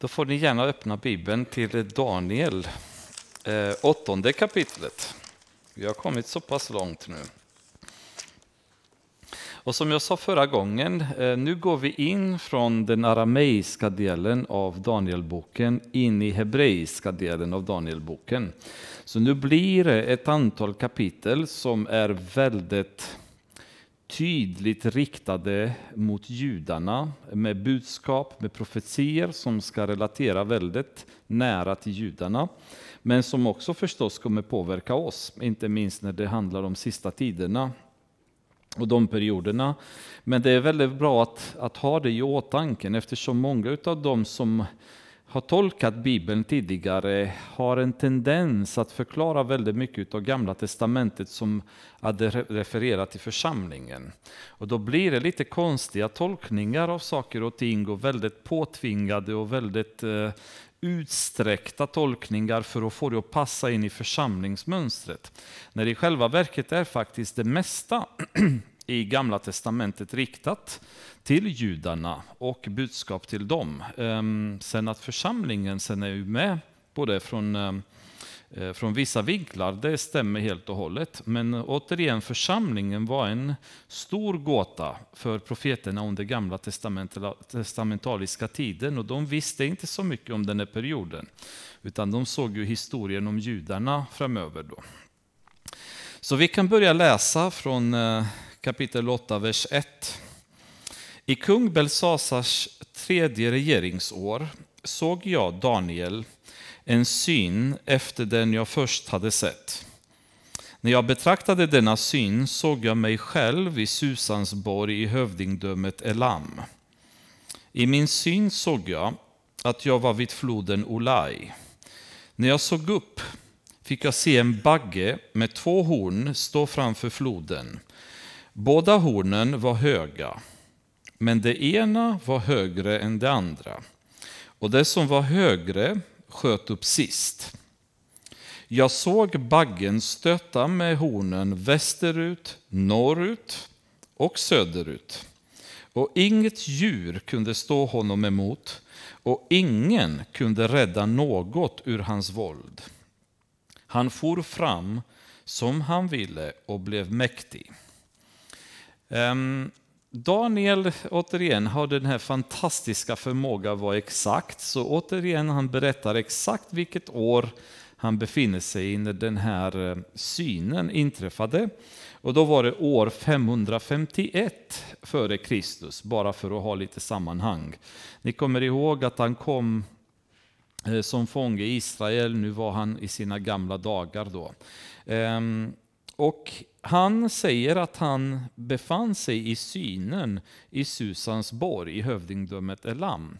Då får ni gärna öppna Bibeln till Daniel, eh, åttonde kapitlet. Vi har kommit så pass långt nu. Och som jag sa förra gången, eh, nu går vi in från den arameiska delen av Danielboken in i hebreiska delen av Danielboken. Så nu blir det ett antal kapitel som är väldigt tydligt riktade mot judarna med budskap, med profetier som ska relatera väldigt nära till judarna. Men som också förstås kommer påverka oss, inte minst när det handlar om sista tiderna och de perioderna. Men det är väldigt bra att, att ha det i åtanke eftersom många av de som har tolkat Bibeln tidigare har en tendens att förklara väldigt mycket av Gamla Testamentet som hade refererat till församlingen. Och då blir det lite konstiga tolkningar av saker och ting och väldigt påtvingade och väldigt eh, utsträckta tolkningar för att få det att passa in i församlingsmönstret. När det i själva verket är faktiskt det mesta i Gamla Testamentet riktat till judarna och budskap till dem. Ehm, sen att församlingen sen är med med det från, eh, eh, från vissa vinklar, det stämmer helt och hållet. Men återigen, församlingen var en stor gåta för profeterna under gamla testamentaliska tiden och de visste inte så mycket om den här perioden. Utan de såg ju historien om judarna framöver. Då. Så vi kan börja läsa från eh, kapitel 8, vers 1. I kung Belsasars tredje regeringsår såg jag Daniel en syn efter den jag först hade sett. När jag betraktade denna syn såg jag mig själv i Susansborg i hövdingdömet Elam. I min syn såg jag att jag var vid floden Olai. När jag såg upp fick jag se en bagge med två horn stå framför floden. Båda hornen var höga men det ena var högre än det andra. Och det som var högre sköt upp sist. Jag såg baggen stöta med hornen västerut, norrut och söderut. Och inget djur kunde stå honom emot och ingen kunde rädda något ur hans våld. Han for fram som han ville och blev mäktig. Ehm, Daniel, återigen, har den här fantastiska förmågan att vara exakt. Så återigen, han berättar exakt vilket år han befinner sig i när den här ehm, synen inträffade. Och då var det år 551 före Kristus, bara för att ha lite sammanhang. Ni kommer ihåg att han kom eh, som fånge i Israel, nu var han i sina gamla dagar då. Ehm, och han säger att han befann sig i synen i Susans borg i hövdingdömet Elam.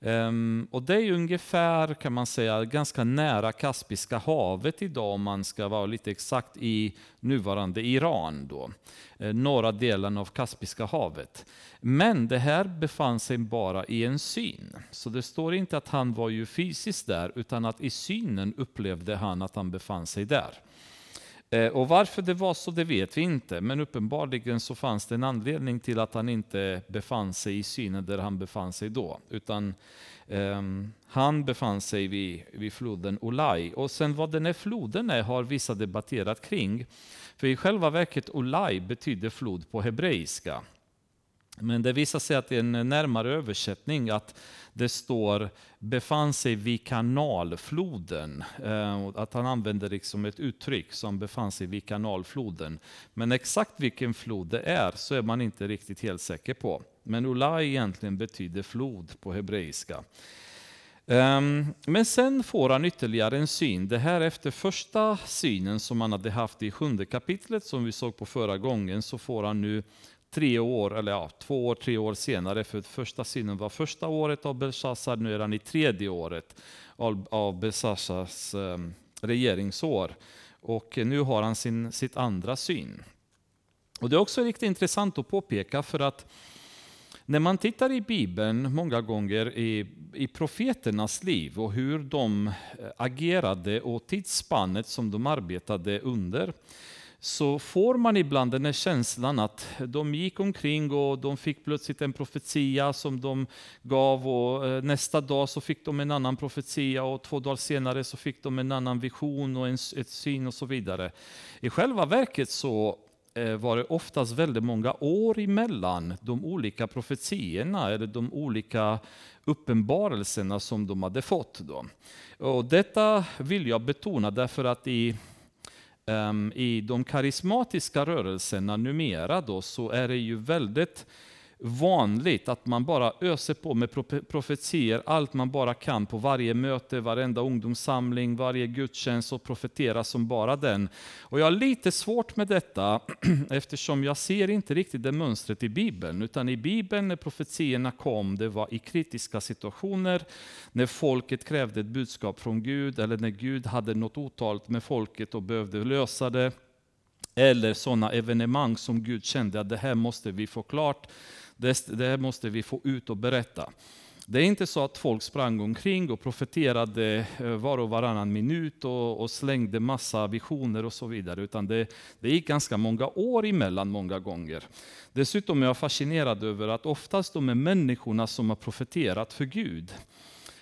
Um, och det är ungefär, kan man säga, ganska nära Kaspiska havet idag om man ska vara lite exakt i nuvarande Iran. Då. Eh, norra delen av Kaspiska havet. Men det här befann sig bara i en syn. Så det står inte att han var ju fysiskt där, utan att i synen upplevde han att han befann sig där. Eh, och varför det var så, det vet vi inte. Men uppenbarligen så fanns det en anledning till att han inte befann sig i synen där han befann sig då. Utan um, han befann sig vid, vid floden Olai. Och sen vad den här floden är har vissa debatterat kring. För i själva verket Olai betyder flod på hebreiska. Men det visar sig att det är en närmare översättning att det står befann sig vid kanalfloden. Eh, att han använder liksom ett uttryck som befann sig vid kanalfloden. Men exakt vilken flod det är så är man inte riktigt helt säker på. Men Ulai egentligen betyder flod på hebreiska. Ehm, men sen får han ytterligare en syn. Det här efter första synen som han hade haft i sjunde kapitlet som vi såg på förra gången så får han nu tre år, eller ja, två år, tre år senare, för första synen var första året av Belshazzar, nu är han i tredje året av, av Belshazzars eh, regeringsår. Och nu har han sin, sitt andra syn. Och Det är också riktigt intressant att påpeka för att när man tittar i Bibeln många gånger i, i profeternas liv och hur de eh, agerade och tidsspannet som de arbetade under, så får man ibland den här känslan att de gick omkring och de fick plötsligt en profetia som de gav och eh, nästa dag så fick de en annan profetia och två dagar senare så fick de en annan vision och en, ett syn och så vidare. I själva verket så eh, var det oftast väldigt många år emellan de olika profetierna eller de olika uppenbarelserna som de hade fått. Då. Och detta vill jag betona därför att i Ehm, i de karismatiska rörelserna numera då, så är det ju väldigt vanligt att man bara öser på med profetier, allt man bara kan på varje möte, varenda ungdomssamling, varje gudstjänst och profetera som bara den. Och jag har lite svårt med detta eftersom jag ser inte riktigt det mönstret i Bibeln, utan i Bibeln när profetierna kom, det var i kritiska situationer, när folket krävde ett budskap från Gud, eller när Gud hade något otalt med folket och behövde lösa det eller sådana evenemang som Gud kände att det här måste vi få klart. Det, det måste vi få ut och berätta. Det är inte så att folk sprang omkring och profeterade eh, var och varannan minut och, och slängde massa visioner och så vidare, utan det, det gick ganska många år emellan många gånger. Dessutom är jag fascinerad över att oftast de är människorna som har profeterat för Gud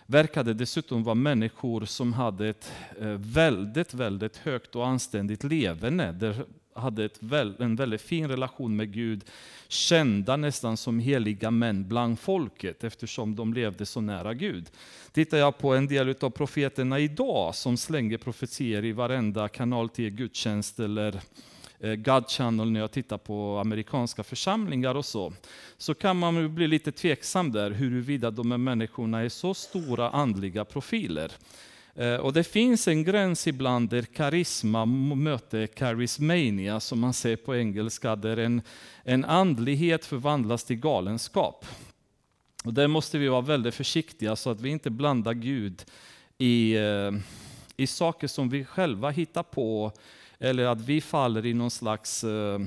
verkade dessutom vara människor som hade ett eh, väldigt, väldigt högt och anständigt leverne, där hade ett, en väldigt fin relation med Gud, kända nästan som heliga män bland folket eftersom de levde så nära Gud. Tittar jag på en del av profeterna idag som slänger profetier i varenda kanal till gudstjänst eller eh, God Channel när jag tittar på amerikanska församlingar och så, så kan man bli lite tveksam där huruvida de här människorna är så stora andliga profiler. Eh, och det finns en gräns ibland där karisma möter charismania, som man säger på engelska, där en, en andlighet förvandlas till galenskap. Och där måste vi vara väldigt försiktiga så att vi inte blandar Gud i, eh, i saker som vi själva hittar på, eller att vi faller i någon slags eh,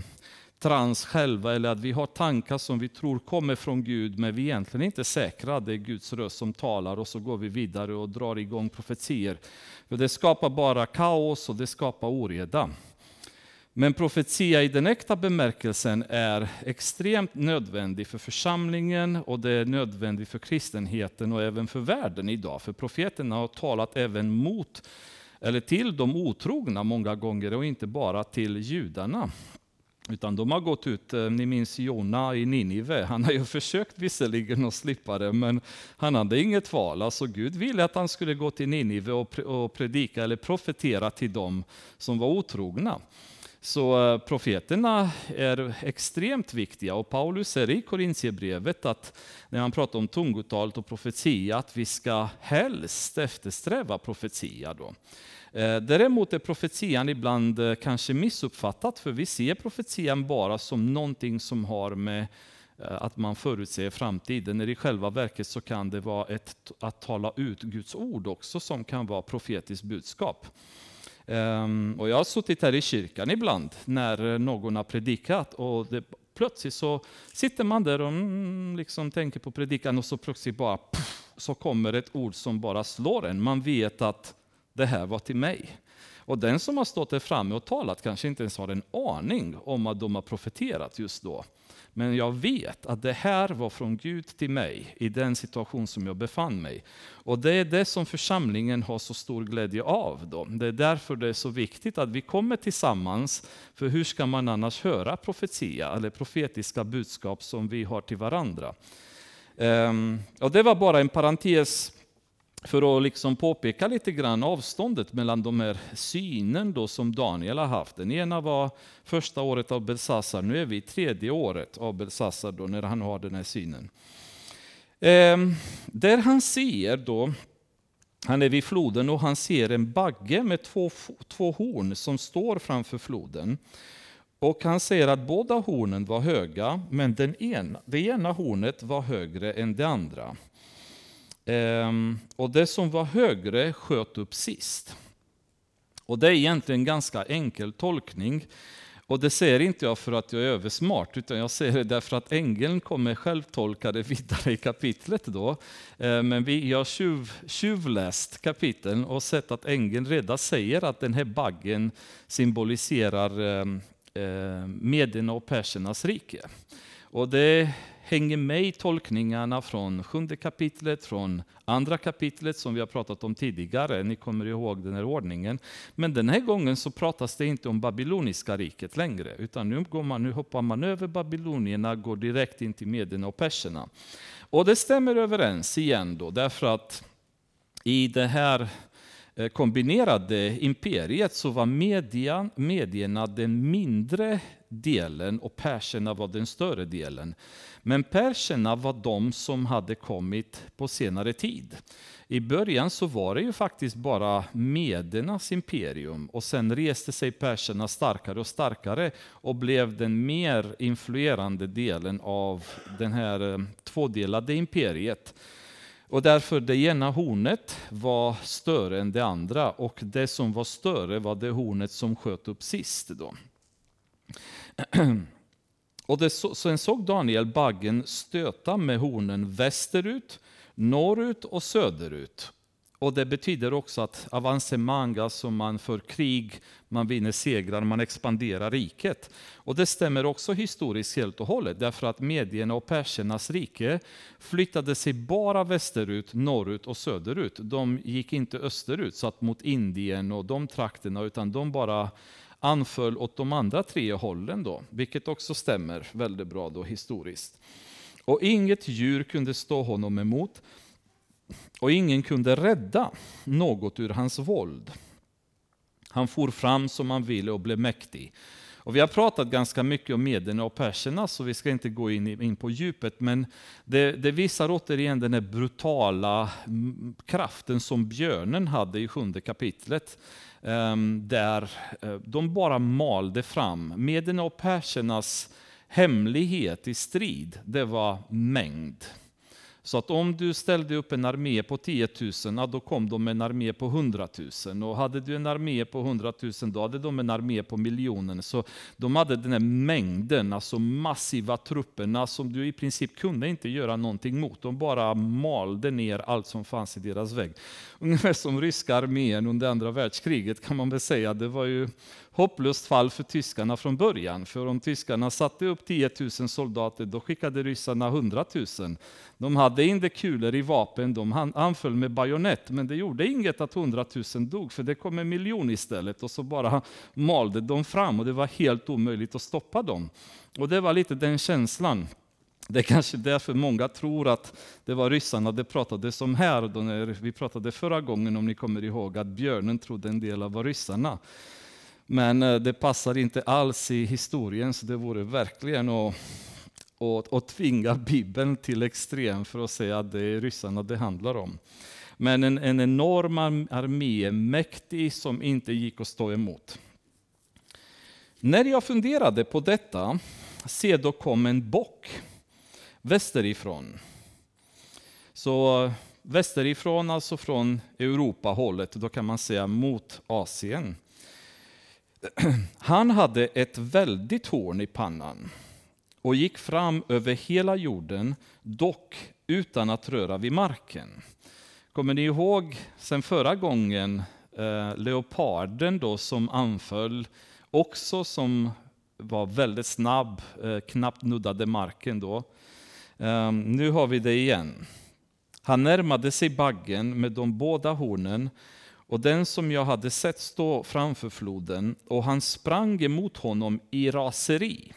trans själva eller att vi har tankar som vi tror kommer från Gud men vi egentligen inte är säkra. Det är Guds röst som talar och så går vi vidare och drar igång profetier. För det skapar bara kaos och det skapar oreda. Men profetia i den äkta bemärkelsen är extremt nödvändig för församlingen och det är nödvändigt för kristenheten och även för världen idag. För profeterna har talat även mot eller till de otrogna många gånger och inte bara till judarna. Utan de har gått ut, eh, ni minns Jona i Ninive, han har ju försökt visserligen att slippa det, men han hade inget val. Alltså Gud ville att han skulle gå till Ninive och predika eller profetera till dem som var otrogna. Så eh, profeterna är extremt viktiga och Paulus säger i Korintierbrevet att när han pratar om tungotalet och profetia, att vi ska helst eftersträva profetia. Då. Eh, däremot är profetian ibland eh, kanske missuppfattat, för vi ser profetian bara som någonting som har med eh, att man förutser framtiden, när i själva verket så kan det vara ett, att tala ut Guds ord också, som kan vara profetiskt budskap. Ehm, och jag har suttit här i kyrkan ibland när någon har predikat och det, plötsligt så sitter man där och mm, liksom tänker på predikan och så plötsligt bara puff, så kommer ett ord som bara slår en. Man vet att det här var till mig. Och den som har stått där framme och talat kanske inte ens har en aning om att de har profeterat just då. Men jag vet att det här var från Gud till mig i den situation som jag befann mig. Och det är det som församlingen har så stor glädje av. Då. Det är därför det är så viktigt att vi kommer tillsammans. För hur ska man annars höra profetia eller profetiska budskap som vi har till varandra? Um, och det var bara en parentes för att liksom påpeka lite grann avståndet mellan de här synen då som Daniel har haft. Den ena var första året av Belsassar, nu är vi i tredje året av Belsassar då när han har den här synen. Eh, där han ser då, han är vid floden och han ser en bagge med två, två horn som står framför floden. Och han säger att båda hornen var höga, men den ena, det ena hornet var högre än det andra. Ehm, och det som var högre sköt upp sist. Och det är egentligen en ganska enkel tolkning. Och det säger inte jag för att jag är översmart, utan jag säger det därför att ängeln kommer själv tolka det vidare i kapitlet då. Ehm, men vi har tjuv, tjuvläst kapiteln och sett att ängeln redan säger att den här baggen symboliserar eh, Medierna och persernas rike. Och det hänger med i tolkningarna från sjunde kapitlet, från andra kapitlet som vi har pratat om tidigare. Ni kommer ihåg den här ordningen. Men den här gången så pratas det inte om babyloniska riket längre, utan nu, går man, nu hoppar man över babylonierna, går direkt in till medierna och perserna. Och det stämmer överens igen då, därför att i det här eh, kombinerade imperiet så var media, medierna den mindre delen och perserna var den större delen. Men perserna var de som hade kommit på senare tid. I början så var det ju faktiskt bara medernas imperium och sen reste sig perserna starkare och starkare och blev den mer influerande delen av det här eh, tvådelade imperiet. Och därför det ena hornet var större än det andra och det som var större var det hornet som sköt upp sist. Då. Och det, sen såg Daniel baggen stöta med hornen västerut, norrut och söderut. Och det betyder också att avancemang, alltså man för krig, man vinner segrar, man expanderar riket. Och det stämmer också historiskt helt och hållet, därför att medierna och persernas rike flyttade sig bara västerut, norrut och söderut. De gick inte österut, så att mot Indien och de trakterna, utan de bara anföll åt de andra tre hållen, då, vilket också stämmer väldigt bra då historiskt. Och inget djur kunde stå honom emot, och ingen kunde rädda något ur hans våld. Han for fram som han ville och blev mäktig. Och vi har pratat ganska mycket om Mederna och perserna, så vi ska inte gå in, in på djupet, men det, det visar återigen den här brutala kraften som björnen hade i sjunde kapitlet. Ehm, där eh, de bara malde fram. Mederna och persernas hemlighet i strid, det var mängd. Så att om du ställde upp en armé på 10 000, då kom de med en armé på 100 000. Och hade du en armé på 100 000, då hade de en armé på miljonen. Så de hade den här mängden, alltså massiva trupperna som du i princip kunde inte göra någonting mot. De bara malde ner allt som fanns i deras vägg. Ungefär som ryska armén under andra världskriget kan man väl säga. Det var ju hopplöst fall för tyskarna från början. För om tyskarna satte upp 10 000 soldater, då skickade ryssarna 100 000. De hade inte kulor i vapen, de anföll med bajonett, men det gjorde inget att 100 000 dog, för det kom en miljon istället och så bara malde de fram och det var helt omöjligt att stoppa dem. Och det var lite den känslan. Det är kanske därför många tror att det var ryssarna det pratades om här, då när vi pratade förra gången, om ni kommer ihåg, att björnen trodde en del av var ryssarna. Men eh, det passar inte alls i historien, så det vore verkligen att, att, att tvinga Bibeln till extrem för att säga att det är ryssarna det handlar om. Men en, en enorm armé, mäktig, som inte gick att stå emot. När jag funderade på detta, se då kom en bock västerifrån. Så eh, västerifrån, alltså från Europa-hållet, då kan man säga mot Asien. Han hade ett väldigt horn i pannan och gick fram över hela jorden, dock utan att röra vid marken. Kommer ni ihåg sen förra gången eh, leoparden då som anföll, också som var väldigt snabb, eh, knappt nuddade marken då. Eh, nu har vi det igen. Han närmade sig baggen med de båda hornen och den som jag hade sett stå framför floden, och han sprang emot honom i raseri.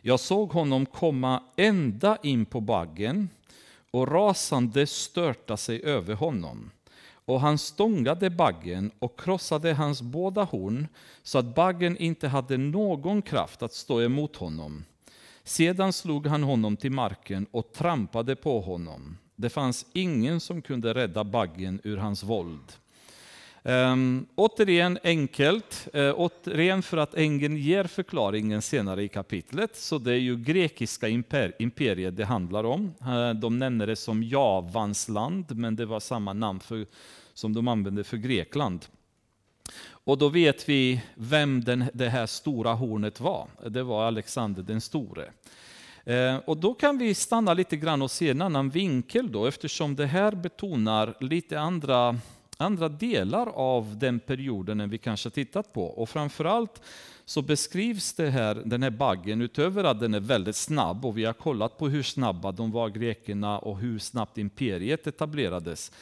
Jag såg honom komma ända in på baggen och rasande störta sig över honom. Och han stångade baggen och krossade hans båda horn så att baggen inte hade någon kraft att stå emot honom. Sedan slog han honom till marken och trampade på honom. Det fanns ingen som kunde rädda baggen ur hans våld. Um, återigen enkelt, uh, återigen för att ängeln ger förklaringen senare i kapitlet. Så det är ju grekiska imper imperiet det handlar om. Uh, de nämner det som Javans land, men det var samma namn för, som de använde för Grekland. Och då vet vi vem den, det här stora hornet var. Det var Alexander den store. Eh, och då kan vi stanna lite grann och se en annan vinkel då, eftersom det här betonar lite andra, andra delar av den perioden än vi kanske tittat på. Och framförallt så beskrivs det här, den här baggen, utöver att den är väldigt snabb, och vi har kollat på hur snabba de var, grekerna, och hur snabbt imperiet etablerades.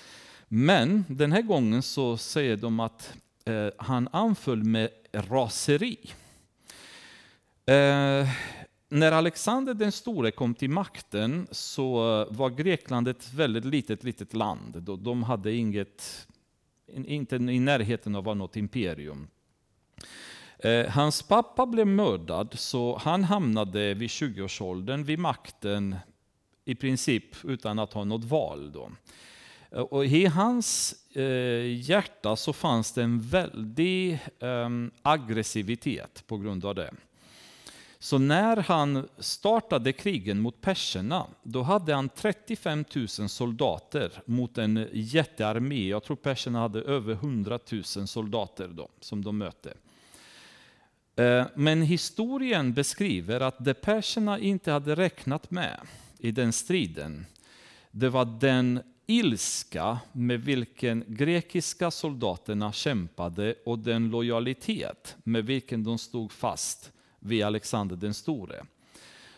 Men den här gången så säger de att eh, han anföll med raseri. Eh, när Alexander den store kom till makten så var Grekland ett väldigt litet, litet land. De hade inget, inte i närheten av något imperium. Eh, hans pappa blev mördad, så han hamnade vid 20-årsåldern vid makten i princip utan att ha något val. Då. Eh, och I hans eh, hjärta så fanns det en väldig eh, aggressivitet på grund av det. Så när han startade krigen mot perserna, då hade han 35 000 soldater mot en jättearmé. Jag tror perserna hade över 100 000 soldater då, som de mötte. Eh, men historien beskriver att det perserna inte hade räknat med i den striden, det var den ilska med vilken grekiska soldaterna kämpade och den lojalitet med vilken de stod fast vid Alexander den store.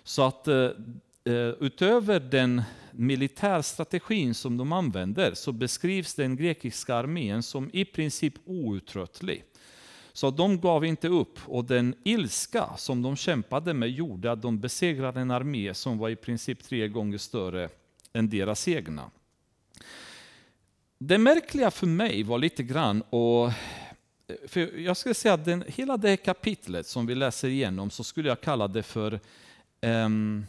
Så att eh, eh, utöver den militärstrategin som de använder så beskrivs den grekiska armén som i princip outtröttlig. Så de gav inte upp och den ilska som de kämpade med gjorde att de besegrade en armé som var i princip tre gånger större än deras egna. Det märkliga för mig var lite grann, och för jag skulle säga att den, hela det här kapitlet som vi läser igenom så skulle jag kalla det för um,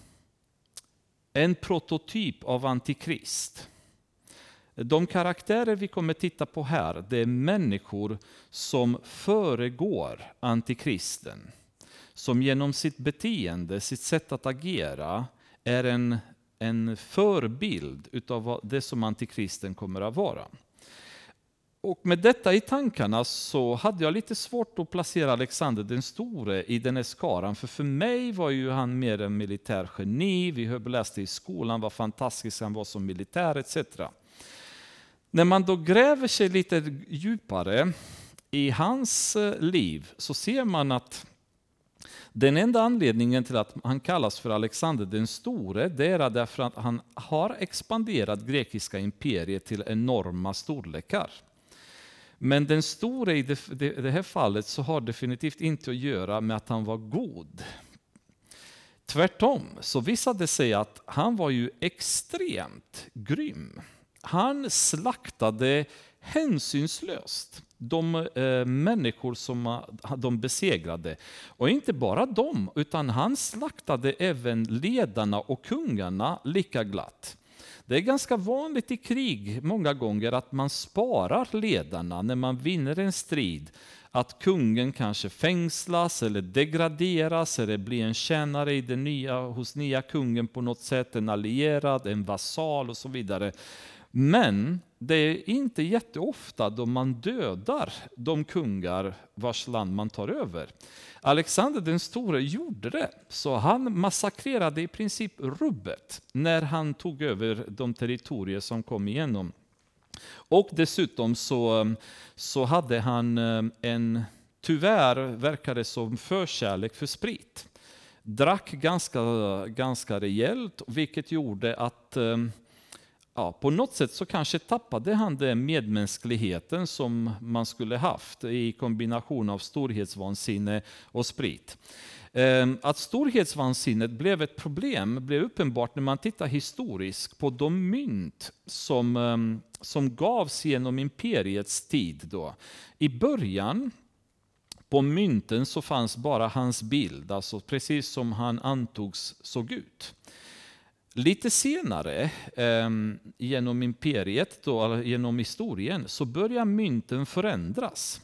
en prototyp av antikrist. De karaktärer vi kommer titta på här, det är människor som föregår antikristen. Som genom sitt beteende, sitt sätt att agera, är en, en förebild utav det som antikristen kommer att vara. Och med detta i tankarna så hade jag lite svårt att placera Alexander den store i den här skaran. För för mig var ju han mer en militärgeni, vi läste i skolan vad fantastisk han var som militär etc. När man då gräver sig lite djupare i hans eh, liv så ser man att den enda anledningen till att han kallas för Alexander den store, det är därför att han har expanderat grekiska imperiet till enorma storlekar. Men den store i det, här fallet så har definitivt inte att göra med att han var god. Tvärtom så visade det sig att han var ju extremt grym. Han slaktade hänsynslöst de eh, människor som de besegrade. Och inte bara dem, utan han slaktade även ledarna och kungarna lika glatt. Det är ganska vanligt i krig många gånger att man sparar ledarna när man vinner en strid. Att kungen kanske fängslas eller degraderas eller blir en tjänare i den nya, hos nya kungen på något sätt, en allierad, en vasal och så vidare. Men det är inte jätteofta då man dödar de kungar vars land man tar över. Alexander den store gjorde det, så han massakrerade i princip rubbet när han tog över de territorier som kom igenom. Och dessutom så, så hade han eh, en, tyvärr verkar det som, förkärlek för sprit. Drack ganska, ganska rejält, vilket gjorde att eh, ja, på något sätt så kanske tappade han den medmänskligheten som man skulle haft i kombination av storhetsvansinne och sprit. Ehm, att storhetsvansinnet blev ett problem blev uppenbart när man tittar historiskt på de mynt som, ehm, som gavs genom imperiets tid. Då. I början på mynten så fanns bara hans bild, alltså precis som han antogs såg ut. Lite senare, ehm, genom imperiet, då, genom historien, så börjar mynten förändras.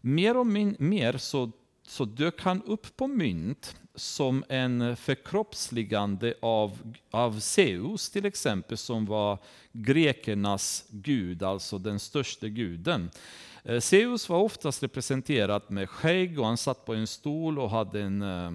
Mer och mer så, så dök han upp på mynt som en förkroppsligande av, av Zeus till exempel, som var grekernas gud, alltså den största guden. Eh, Zeus var oftast representerad med skägg och han satt på en stol och hade en, eh,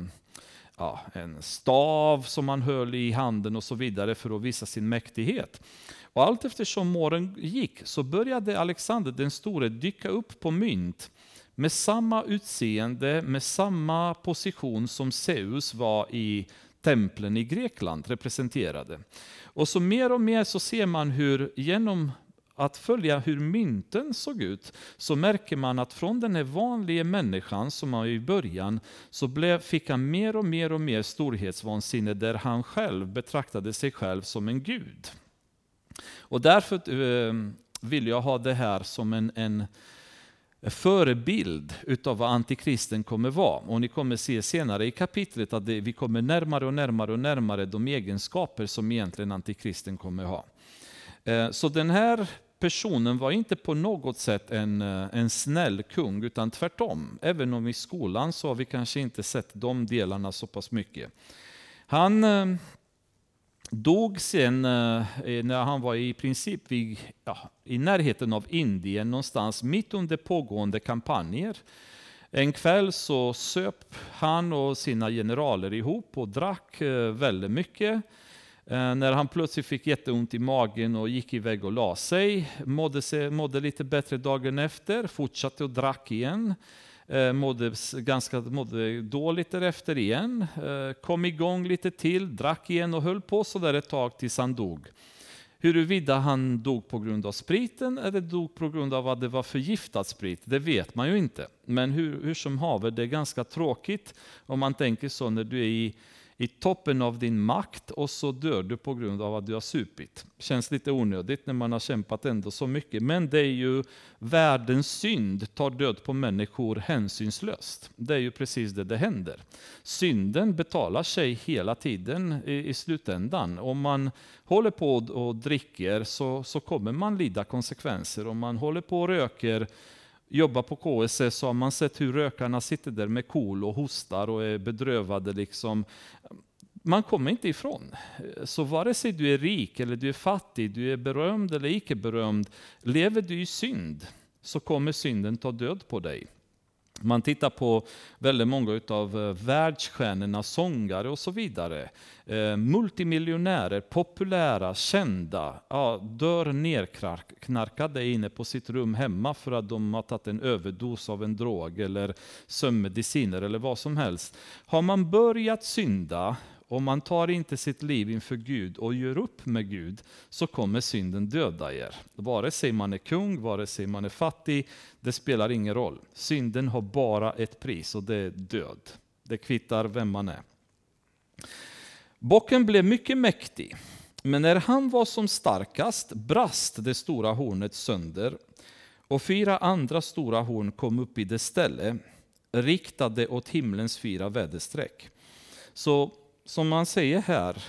ja, en stav som han höll i handen och så vidare för att visa sin mäktighet. Och allt eftersom åren gick så började Alexander den store dyka upp på mynt med samma utseende, med samma position som Zeus var i templen i Grekland representerade. Och så mer och mer så ser man hur genom att följa hur mynten såg ut så märker man att från den här vanliga människan som var i början så blev, fick han mer och mer och mer storhetsvansinne där han själv betraktade sig själv som en gud. Och därför eh, vill jag ha det här som en, en förebild utav vad antikristen kommer vara. Och ni kommer se senare i kapitlet att det, vi kommer närmare och närmare och närmare de egenskaper som egentligen antikristen kommer ha. Eh, så den här personen var inte på något sätt en, eh, en snäll kung, utan tvärtom. Även om i skolan så har vi kanske inte sett de delarna så pass mycket. Han eh, dog sen eh, när han var i princip vid, ja, i närheten av Indien, någonstans mitt under pågående kampanjer. En kväll så söp han och sina generaler ihop och drack väldigt mycket. Eh, när han plötsligt fick jätteont i magen och gick iväg och la sig, mådde, sig, mådde lite bättre dagen efter, fortsatte och drack igen, eh, mådde, ganska, mådde dåligt därefter igen, eh, kom igång lite till, drack igen och höll på så där ett tag tills han dog. Huruvida han dog på grund av spriten eller dog på grund av att det var förgiftad sprit, det vet man ju inte. Men hur, hur som haver, det är ganska tråkigt om man tänker så när du är i i toppen av din makt och så dör du på grund av att du har supit. Känns lite onödigt när man har kämpat ändå så mycket. Men det är ju världens synd tar död på människor hänsynslöst. Det är ju precis det det händer. Synden betalar sig hela tiden i, i slutändan. Om man håller på och dricker så, så kommer man lida konsekvenser. Om man håller på och röker jobbar på KSS så har man sett hur rökarna sitter där med kol och hostar och är bedrövade. Liksom. Man kommer inte ifrån. Så vare sig du är rik eller du är fattig, du är berömd eller icke berömd, lever du i synd så kommer synden ta död på dig. Man tittar på väldigt många av eh, världsstjärnorna, sångare och så vidare. Eh, multimiljonärer, populära, kända, ja, dör nerknarkade inne på sitt rum hemma för att de har tagit en överdos av en drog eller sömnmediciner eller vad som helst. Har man börjat synda om man tar inte sitt liv inför Gud och gör upp med Gud så kommer synden döda er. Vare sig man är kung, vare sig man är fattig, det spelar ingen roll. Synden har bara ett pris och det är död. Det kvittar vem man är. Bocken blev mycket mäktig, men när han var som starkast brast det stora hornet sönder och fyra andra stora horn kom upp i det ställe, riktade åt himlens fyra väderstreck. Så som man säger här,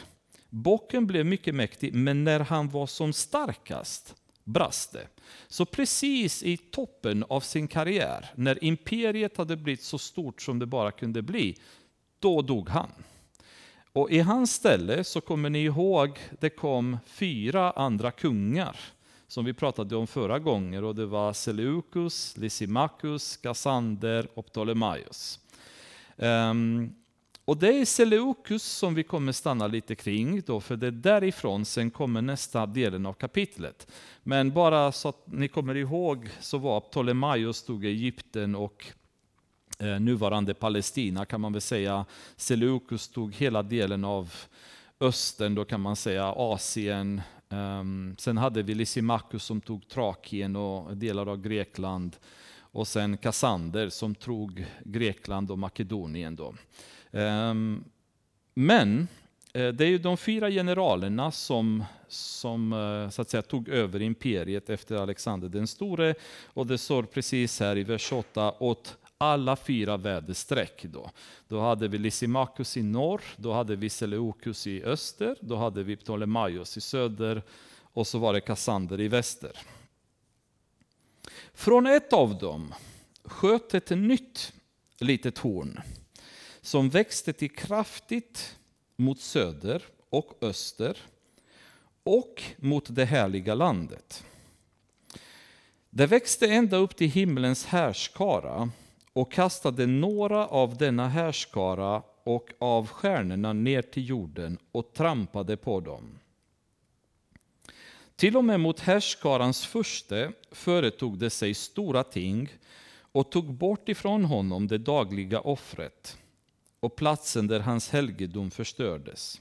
bocken blev mycket mäktig, men när han var som starkast brast det. Så precis i toppen av sin karriär, när imperiet hade blivit så stort som det bara kunde bli, då dog han. Och i hans ställe så kommer ni ihåg, det kom fyra andra kungar som vi pratade om förra gången och det var Seleucus, Lysimachus, Cassander och Ptolemaios. Um, och det är Seleukus som vi kommer stanna lite kring, då, för det är därifrån sen kommer nästa delen av kapitlet. Men bara så att ni kommer ihåg så var Ptolemaios stod i Egypten och eh, nuvarande Palestina kan man väl säga. Seleukus tog hela delen av östern, då kan man säga Asien. Um, sen hade vi Lysimachus som tog Trakien och delar av Grekland. Och sen Kassander som tog Grekland och Makedonien. Då. Ehm, men eh, det är ju de fyra generalerna som, som eh, så att säga, tog över imperiet efter Alexander den store. Och det står precis här i vers 8, åt alla fyra väderstreck. Då. då hade vi Lysimachus i norr, då hade vi Seleucus i öster, då hade vi Ptolemaios i söder och så var det Kassander i väster. Från ett av dem sköt ett nytt litet horn som växte till kraftigt mot söder och öster och mot det härliga landet. Det växte ända upp till himlens härskara och kastade några av denna härskara och av stjärnorna ner till jorden och trampade på dem. Till och med mot härskarans furste företog det sig stora ting och tog bort ifrån honom det dagliga offret och platsen där hans helgedom förstördes.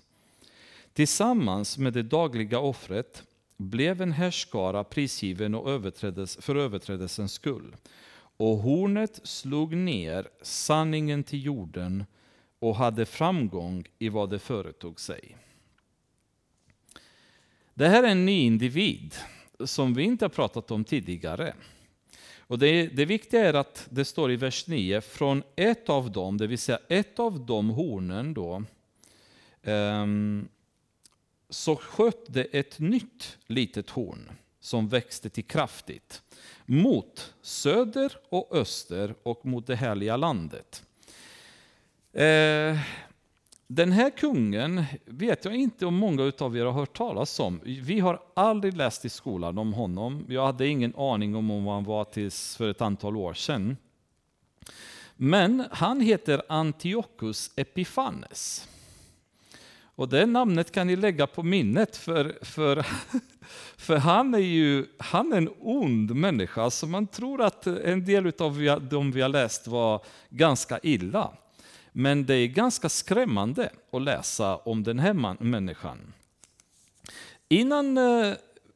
Tillsammans med det dagliga offret blev en härskara prisgiven och överträdes, för överträdelsens skull. Och hornet slog ner sanningen till jorden och hade framgång i vad det företog sig. Det här är en ny individ som vi inte har pratat om tidigare. Och det, det viktiga är att det står i vers 9, från ett av dem, det vill säga ett av de hornen då, um, så sköt det ett nytt litet horn som växte till kraftigt mot söder och öster och mot det härliga landet. Eh, den här kungen vet jag inte om många av er har hört talas om. Vi har aldrig läst i skolan om honom. Jag hade ingen aning om vem han var tills för ett antal år sedan. Men han heter Antiochus Epiphanes. Och det namnet kan ni lägga på minnet för, för, för han är ju han är en ond människa. Så man tror att en del av de vi har läst var ganska illa. Men det är ganska skrämmande att läsa om den här människan. Innan eh,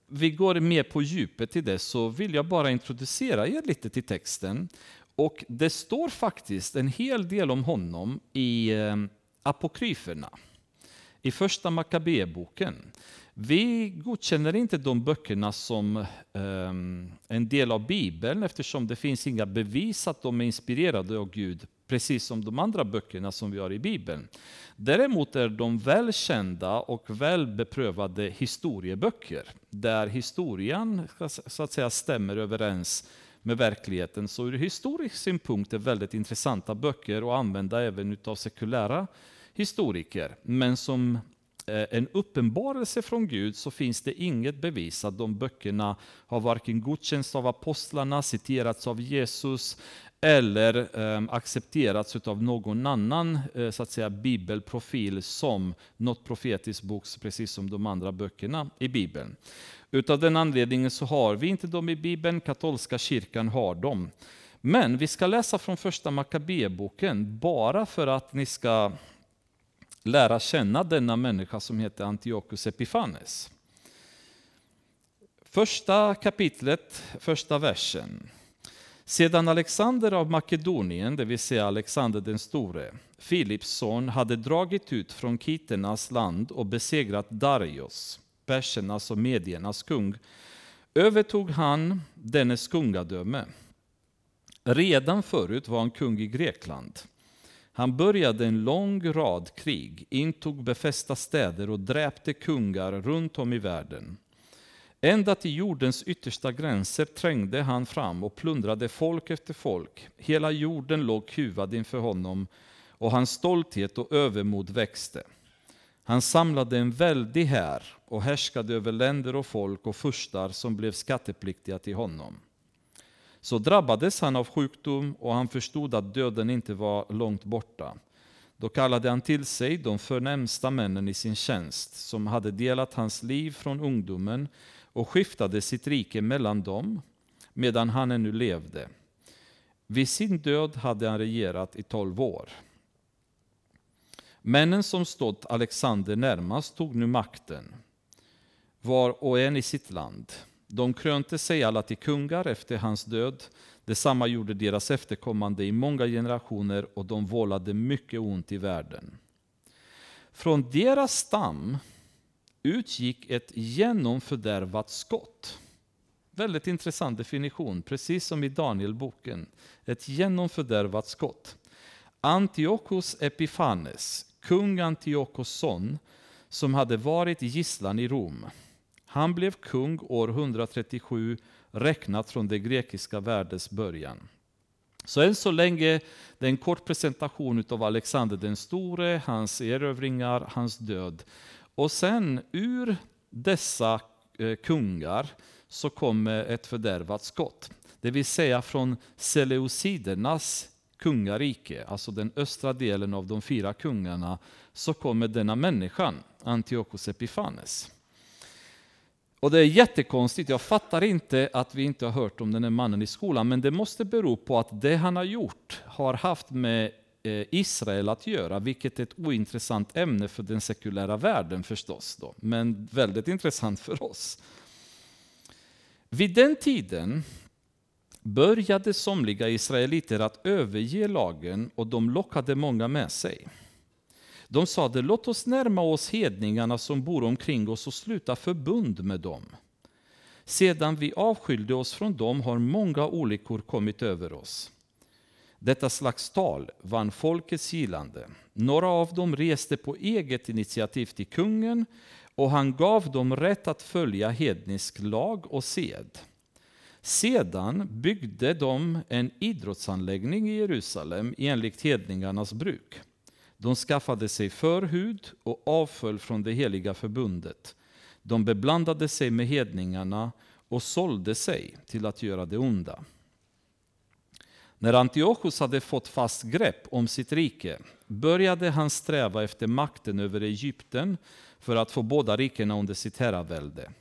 vi går mer på djupet i det så vill jag bara introducera er lite till texten. Och det står faktiskt en hel del om honom i eh, apokryferna i första Makabeboken. Vi godkänner inte de böckerna som eh, en del av Bibeln eftersom det finns inga bevis att de är inspirerade av Gud, precis som de andra böckerna som vi har i Bibeln. Däremot är de välkända och väl beprövade historieböcker, där historien så att säga, stämmer överens med verkligheten. Så ur historisk synpunkt är väldigt intressanta böcker att använda även av sekulära historiker, men som eh, en uppenbarelse från Gud så finns det inget bevis att de böckerna har varken godkänts av apostlarna, citerats av Jesus eller eh, accepterats av någon annan eh, så att säga, bibelprofil som något profetiskt bok, precis som de andra böckerna i Bibeln. Utav den anledningen så har vi inte dem i Bibeln, katolska kyrkan har dem. Men vi ska läsa från första Makabeboken bara för att ni ska lära känna denna människa som heter Antiochus Epiphanes. Första kapitlet, första versen. Sedan Alexander av Makedonien, det vill säga Alexander den store, Filips son, hade dragit ut från kiternas land och besegrat Darius, persernas och mediernas kung, övertog han dennes kungadöme. Redan förut var han kung i Grekland. Han började en lång rad krig, intog befästa städer och dräpte kungar runt om i världen. Ända till jordens yttersta gränser trängde han fram och plundrade folk efter folk. Hela jorden låg kuvad inför honom och hans stolthet och övermod växte. Han samlade en väldig här och härskade över länder och folk och furstar som blev skattepliktiga till honom. Så drabbades han av sjukdom och han förstod att döden inte var långt borta. Då kallade han till sig de förnämsta männen i sin tjänst som hade delat hans liv från ungdomen och skiftade sitt rike mellan dem medan han ännu levde. Vid sin död hade han regerat i tolv år. Männen som stått Alexander närmast tog nu makten, var och en i sitt land. De krönte sig alla till kungar efter hans död. Detsamma gjorde deras efterkommande i många generationer och de vållade mycket ont i världen. Från deras stam utgick ett genomfördärvat skott. Väldigt intressant definition, precis som i Danielboken. Ett genomfördärvat skott. Antiochus Epiphanes, kung Antiochos son, som hade varit gisslan i Rom. Han blev kung år 137 räknat från det grekiska världens början. Så än så länge, det är en kort presentation av Alexander den store, hans erövringar, hans död. Och sen ur dessa eh, kungar så kommer ett fördärvat skott. Det vill säga från Seleucidernas kungarike, alltså den östra delen av de fyra kungarna, så kommer denna människan, Antiochus Epifanes. Och det är jättekonstigt, jag fattar inte att vi inte har hört om den här mannen i skolan, men det måste bero på att det han har gjort har haft med Eh, Israel att göra, vilket är ett ointressant ämne för den sekulära världen förstås, då, men väldigt intressant för oss. Vid den tiden började somliga israeliter att överge lagen och de lockade många med sig. De sade, låt oss närma oss hedningarna som bor omkring oss och sluta förbund med dem. Sedan vi avskilde oss från dem har många olyckor kommit över oss. Detta slags tal vann folkets gillande. Några av dem reste på eget initiativ till kungen och han gav dem rätt att följa hednisk lag och sed. Sedan byggde de en idrottsanläggning i Jerusalem enligt hedningarnas bruk. De skaffade sig förhud och avföll från det heliga förbundet. De beblandade sig med hedningarna och sålde sig till att göra det onda. När Antiochus hade fått fast grepp om sitt rike började han sträva efter makten över Egypten för att få båda rikena under sitt herravälde.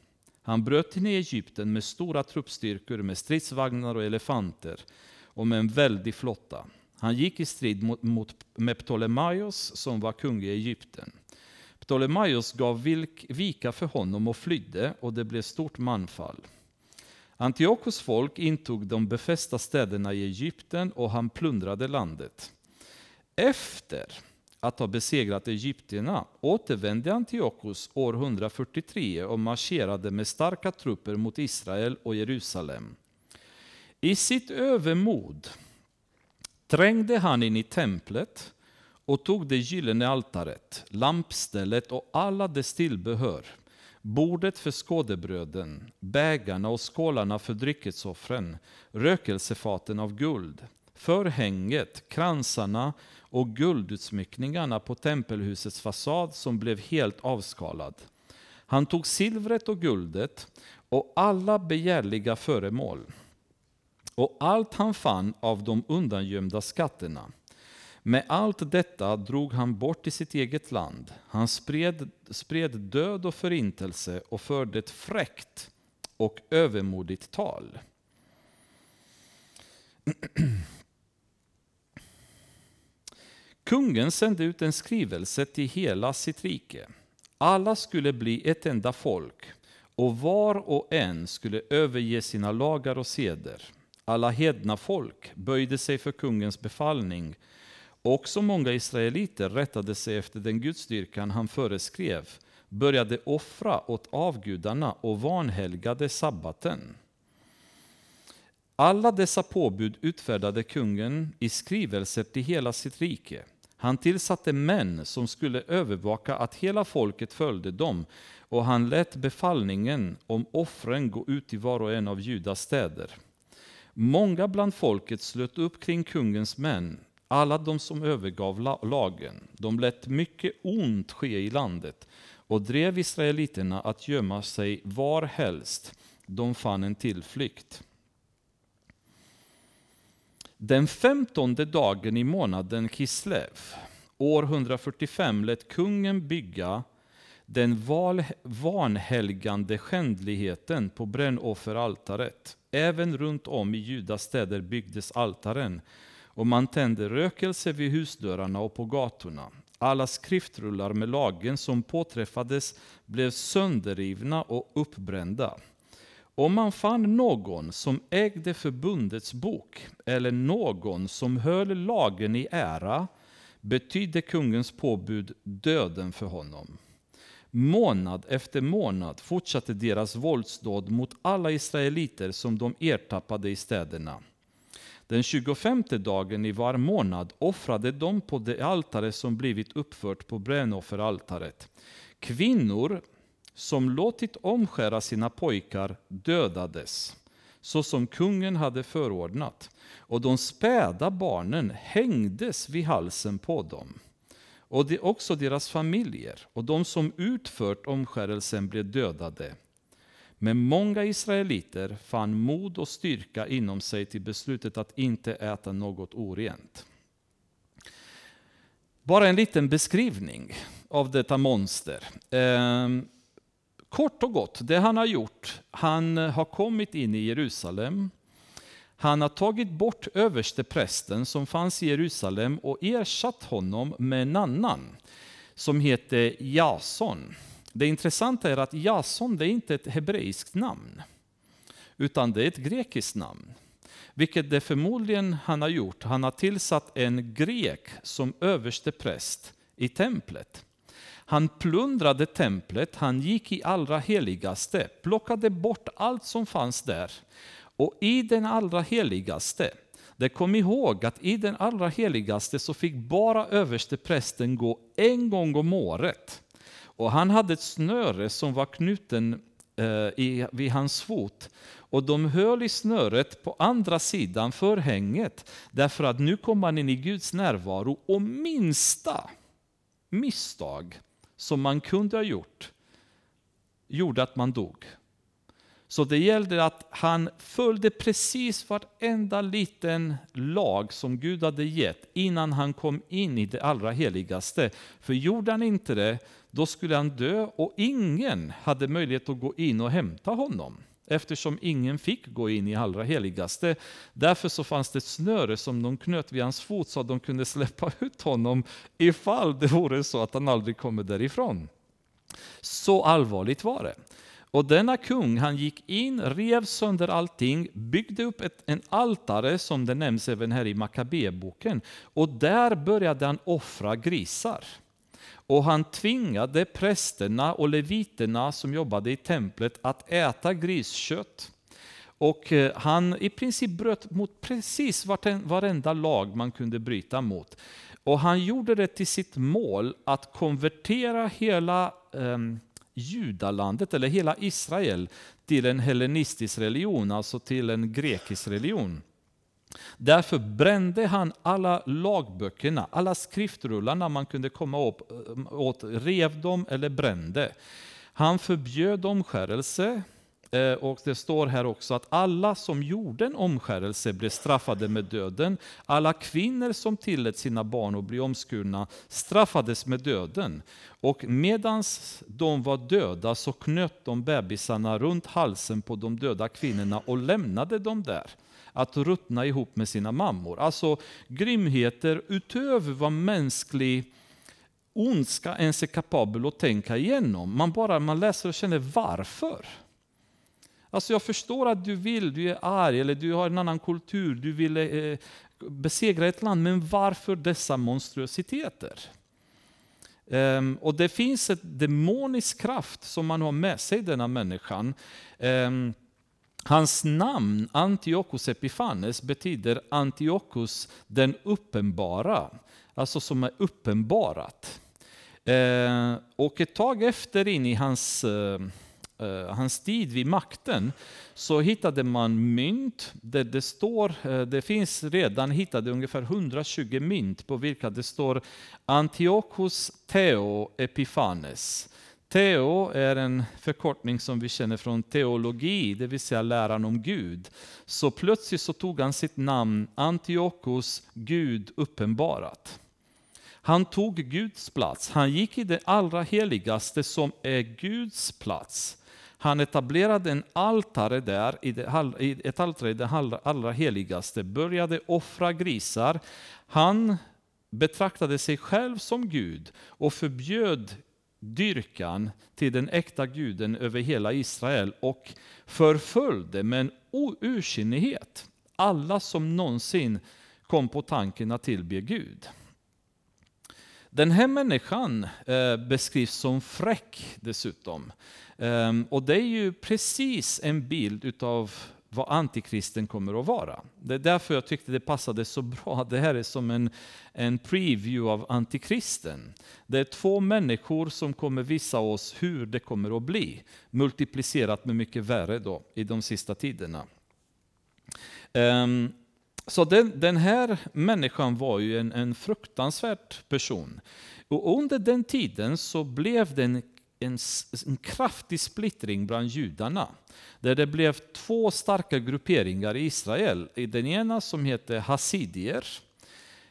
Han bröt in i Egypten med stora truppstyrkor, med stridsvagnar och elefanter och med en väldig flotta. Han gick i strid mot, mot, med Ptolemaios som var kung i Egypten. Ptolemaios gav vilk, vika för honom och flydde och det blev stort manfall. Antiochos folk intog de befästa städerna i Egypten och han plundrade landet. Efter att ha besegrat egyptierna återvände Antiochus år 143 och marscherade med starka trupper mot Israel och Jerusalem. I sitt övermod trängde han in i templet och tog det gyllene altaret, lampstället och alla dess tillbehör, bordet för skådebröden, bägarna och skålarna för dryckesoffren, rökelsefaten av guld, förhänget, kransarna och guldutsmyckningarna på tempelhusets fasad som blev helt avskalad. Han tog silvret och guldet och alla begärliga föremål och allt han fann av de undangömda skatterna. Med allt detta drog han bort till sitt eget land. Han spred, spred död och förintelse och förde ett fräckt och övermodigt tal. Kungen sände ut en skrivelse till hela sitt rike. Alla skulle bli ett enda folk och var och en skulle överge sina lagar och seder. Alla hedna folk böjde sig för kungens befallning. Också många israeliter rättade sig efter den gudstyrkan han föreskrev, började offra åt avgudarna och vanhelgade sabbaten. Alla dessa påbud utfärdade kungen i skrivelser till hela sitt rike. Han tillsatte män som skulle övervaka att hela folket följde dem och han lät befallningen om offren gå ut i var och en av Judas städer. Många bland folket slöt upp kring kungens män, alla de som övergav lagen. De lät mycket ont ske i landet och drev israeliterna att gömma sig var helst de fann en tillflykt. Den femtonde dagen i månaden Kislev, år 145, lät kungen bygga den vanhelgande skändligheten på brännofferaltaret. Även runt om i Judas städer byggdes altaren och man tände rökelse vid husdörrarna och på gatorna. Alla skriftrullar med lagen som påträffades blev sönderrivna och uppbrända. Om man fann någon som ägde förbundets bok eller någon som höll lagen i ära betydde kungens påbud döden för honom. Månad efter månad fortsatte deras våldsdåd mot alla israeliter som de ertappade i städerna. Den 25 dagen i var månad offrade de på det altare som blivit uppfört på brännofferaltaret. Kvinnor som låtit omskära sina pojkar dödades, så som kungen hade förordnat, och de späda barnen hängdes vid halsen på dem. Och det också deras familjer, och de som utfört omskärelsen blev dödade. Men många israeliter fann mod och styrka inom sig till beslutet att inte äta något orent. Bara en liten beskrivning av detta monster. Ehm, kort och gott, det han har gjort, han har kommit in i Jerusalem. Han har tagit bort översteprästen som fanns i Jerusalem och ersatt honom med en annan som heter Jason. Det intressanta är att Jason det är inte ett hebreiskt namn, utan det är ett grekiskt namn. Vilket det förmodligen han har gjort. Han har tillsatt en grek som överste präst i templet. Han plundrade templet, han gick i allra heligaste, plockade bort allt som fanns där. Och i den allra heligaste, det kom ihåg att i den allra heligaste så fick bara överste prästen gå en gång om året. Och han hade ett snöre som var knuten eh, i, vid hans fot. Och de höll i snöret på andra sidan förhänget. Därför att nu kom man in i Guds närvaro och minsta misstag som man kunde ha gjort gjorde att man dog. Så det gällde att han följde precis varenda liten lag som Gud hade gett innan han kom in i det allra heligaste. För gjorde han inte det, då skulle han dö och ingen hade möjlighet att gå in och hämta honom. Eftersom ingen fick gå in i allra heligaste. Därför så fanns det ett snöre som de knöt vid hans fot så att de kunde släppa ut honom ifall det vore så att han aldrig kommer därifrån. Så allvarligt var det. Och denna kung, han gick in, rev sönder allting, byggde upp ett, en altare som det nämns även här i Makabeboken. Och där började han offra grisar. Och han tvingade prästerna och leviterna som jobbade i templet att äta griskött. Och eh, han i princip bröt mot precis varenda lag man kunde bryta mot. Och han gjorde det till sitt mål att konvertera hela eh, judalandet, eller hela Israel, till en hellenistisk religion, alltså till en grekisk religion. Därför brände han alla lagböckerna, alla skriftrullarna man kunde komma eh, åt, rev dem eller brände. Han förbjöd omskärelse, eh, och det står här också att alla som gjorde en omskärelse blev straffade med döden. Alla kvinnor som tillät sina barn att bli omskurna straffades med döden. Och medan de var döda så knöt de bebisarna runt halsen på de döda kvinnorna och lämnade dem där att ruttna ihop med sina mammor. Alltså grymheter utöver vad mänsklig ondska ens är kapabel att tänka igenom. Man bara man läser och känner varför. Alltså jag förstår att du vill, du är arg eller du har en annan kultur, du vill eh, besegra ett land, men varför dessa monstruositeter? Um, ehm, och det finns en demonisk kraft som man har med sig, denna människan. Um, hans namn, Antiochus Epiphanes, betyder Antiochus den uppenbara, alltså som är uppenbarat. Eh, och ett tag efter in i hans eh, eh, hans tid vid makten så hittade man mynt där det står, det finns redan hittade ungefär 120 mynt på vilka det står Antiochus Theo Epiphanes. Teo är en förkortning som vi känner från teologi, det vill säga läran om Gud. Så plötsligt så tog han sitt namn Antiochus Gud uppenbarat. Han tog Guds plats. Han gick i det allra heligaste som är Guds plats. Han etablerade en altare där, i ett altare i det allra heligaste, började offra grisar. Han betraktade sig själv som Gud och förbjöd dyrkan till den äkta guden över hela Israel och förföljde med en ursinnighet alla som någonsin kom på tanken att tillbe Gud. Den här människan eh, beskrivs som fräck dessutom. Ehm, och det är ju precis en bild utav vad antikristen kommer att vara. Det är därför jag tyckte det passade så bra. Det här är som en, en preview av antikristen. Det är två människor som kommer visa oss hur det kommer att bli. Multiplicerat med mycket värre då i de sista tiderna. Um, så den, den, här människan var ju en, en fruktansvärd person. Och under den tiden så blev den en en, kraftig splittring bland judarna. Där det blev två starka grupperingar i Israel. Den ena som heter hasidier.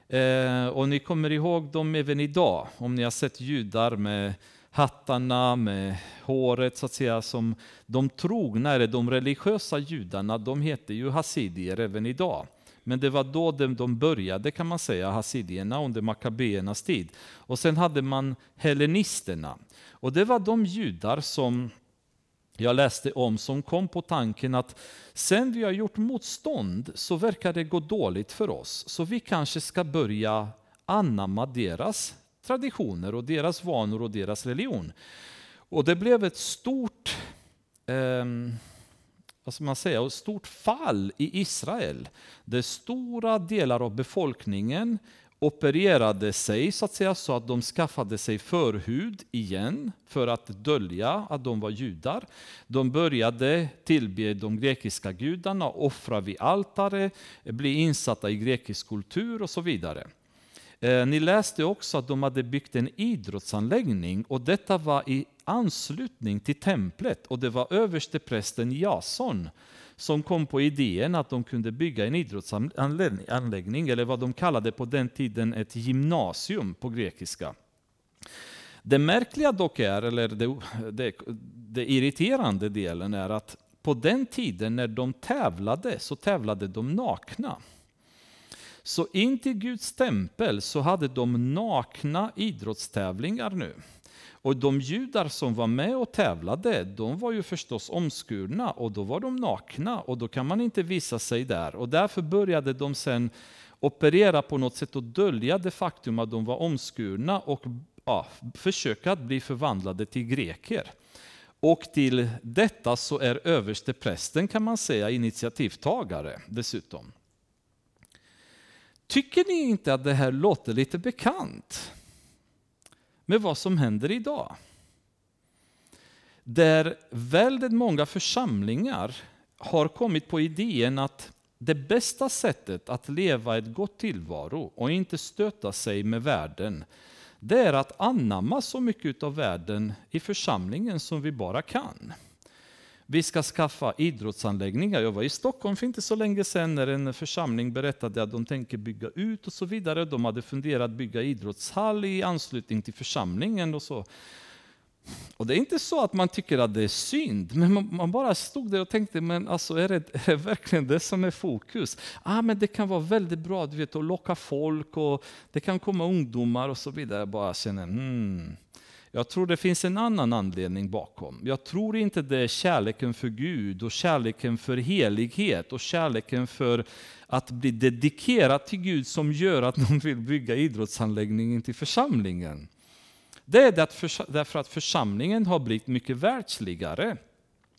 Eh, och ni kommer ihåg dem även idag, om ni har sett judar med hattarna, med håret så att säga, som de trogna, eller de religiösa judarna, de heter ju hasidier även idag. Men det var då de började kan man säga, hasidierna under makabéernas tid. Och sen hade man hellenisterna. Och det var de judar som jag läste om som kom på tanken att sen vi har gjort motstånd så verkar det gå dåligt för oss. Så vi kanske ska börja anamma deras traditioner och deras vanor och deras religion. Och det blev ett stort eh, vad ska man säga, ett stort fall i Israel. Där stora delar av befolkningen opererade sig så att säga så att de skaffade sig förhud igen för att dölja att de var judar. De började tillbe de grekiska gudarna, offra vid altare, bli insatta i grekisk kultur och så vidare. Eh, ni läste också att de hade byggt en idrottsanläggning och detta var i anslutning till templet och det var översteprästen Jason som kom på idén att de kunde bygga en idrottsanläggning, eller vad de kallade på den tiden ett gymnasium på grekiska. Det märkliga dock är, eller det, det, det irriterande delen är att på den tiden när de tävlade så tävlade de nakna. Så in till Guds tempel så hade de nakna idrottstävlingar nu. Och de judar som var med och tävlade, de var ju förstås omskurna och då var de nakna och då kan man inte visa sig där. Och därför började de sen operera på något sätt och dölja det faktum att de var omskurna och ja, försöka att bli förvandlade till greker. Och till detta så är överste prästen kan man säga initiativtagare dessutom. Tycker ni inte att det här låter lite bekant? Med vad som händer idag. Där väldigt många församlingar har kommit på idén att det bästa sättet att leva ett gott tillvaro och inte stöta sig med världen, det är att anamma så mycket av världen i församlingen som vi bara kan. Vi ska skaffa idrottsanläggningar. Jag var i Stockholm för inte så länge sedan när en församling berättade att de tänker bygga ut och så vidare. De hade funderat bygga idrottshall i anslutning till församlingen och så. Och det är inte så att man tycker att det är synd, men man, man bara stod där och tänkte, men alltså är det, är det, verkligen det som är fokus? Ah, men det kan vara väldigt bra du vet, att locka folk och det kan komma ungdomar och så vidare. Jag bara känner, hmm, jag tror det finns en annan anledning bakom. Jag tror inte det är kärleken för Gud och kärleken för helighet och kärleken för att bli dedikerad till Gud som gör att de vill bygga idrottsanläggningen till församlingen. Det är därför att församlingen har blivit mycket världsligare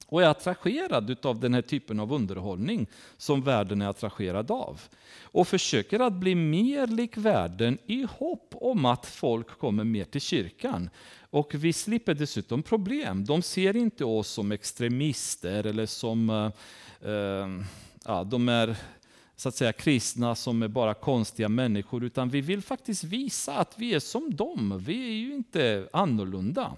och är attraherad av den här typen av underhållning som världen är attraherad av. Och försöker att bli mer lik världen i hopp om att folk kommer mer till kyrkan. Och vi slipper dessutom problem. De ser inte oss som extremister eller som eh, eh ja, de är så att säga kristna som är bara konstiga människor, utan vi vill faktiskt visa att vi är som dem. Vi är ju inte annorlunda.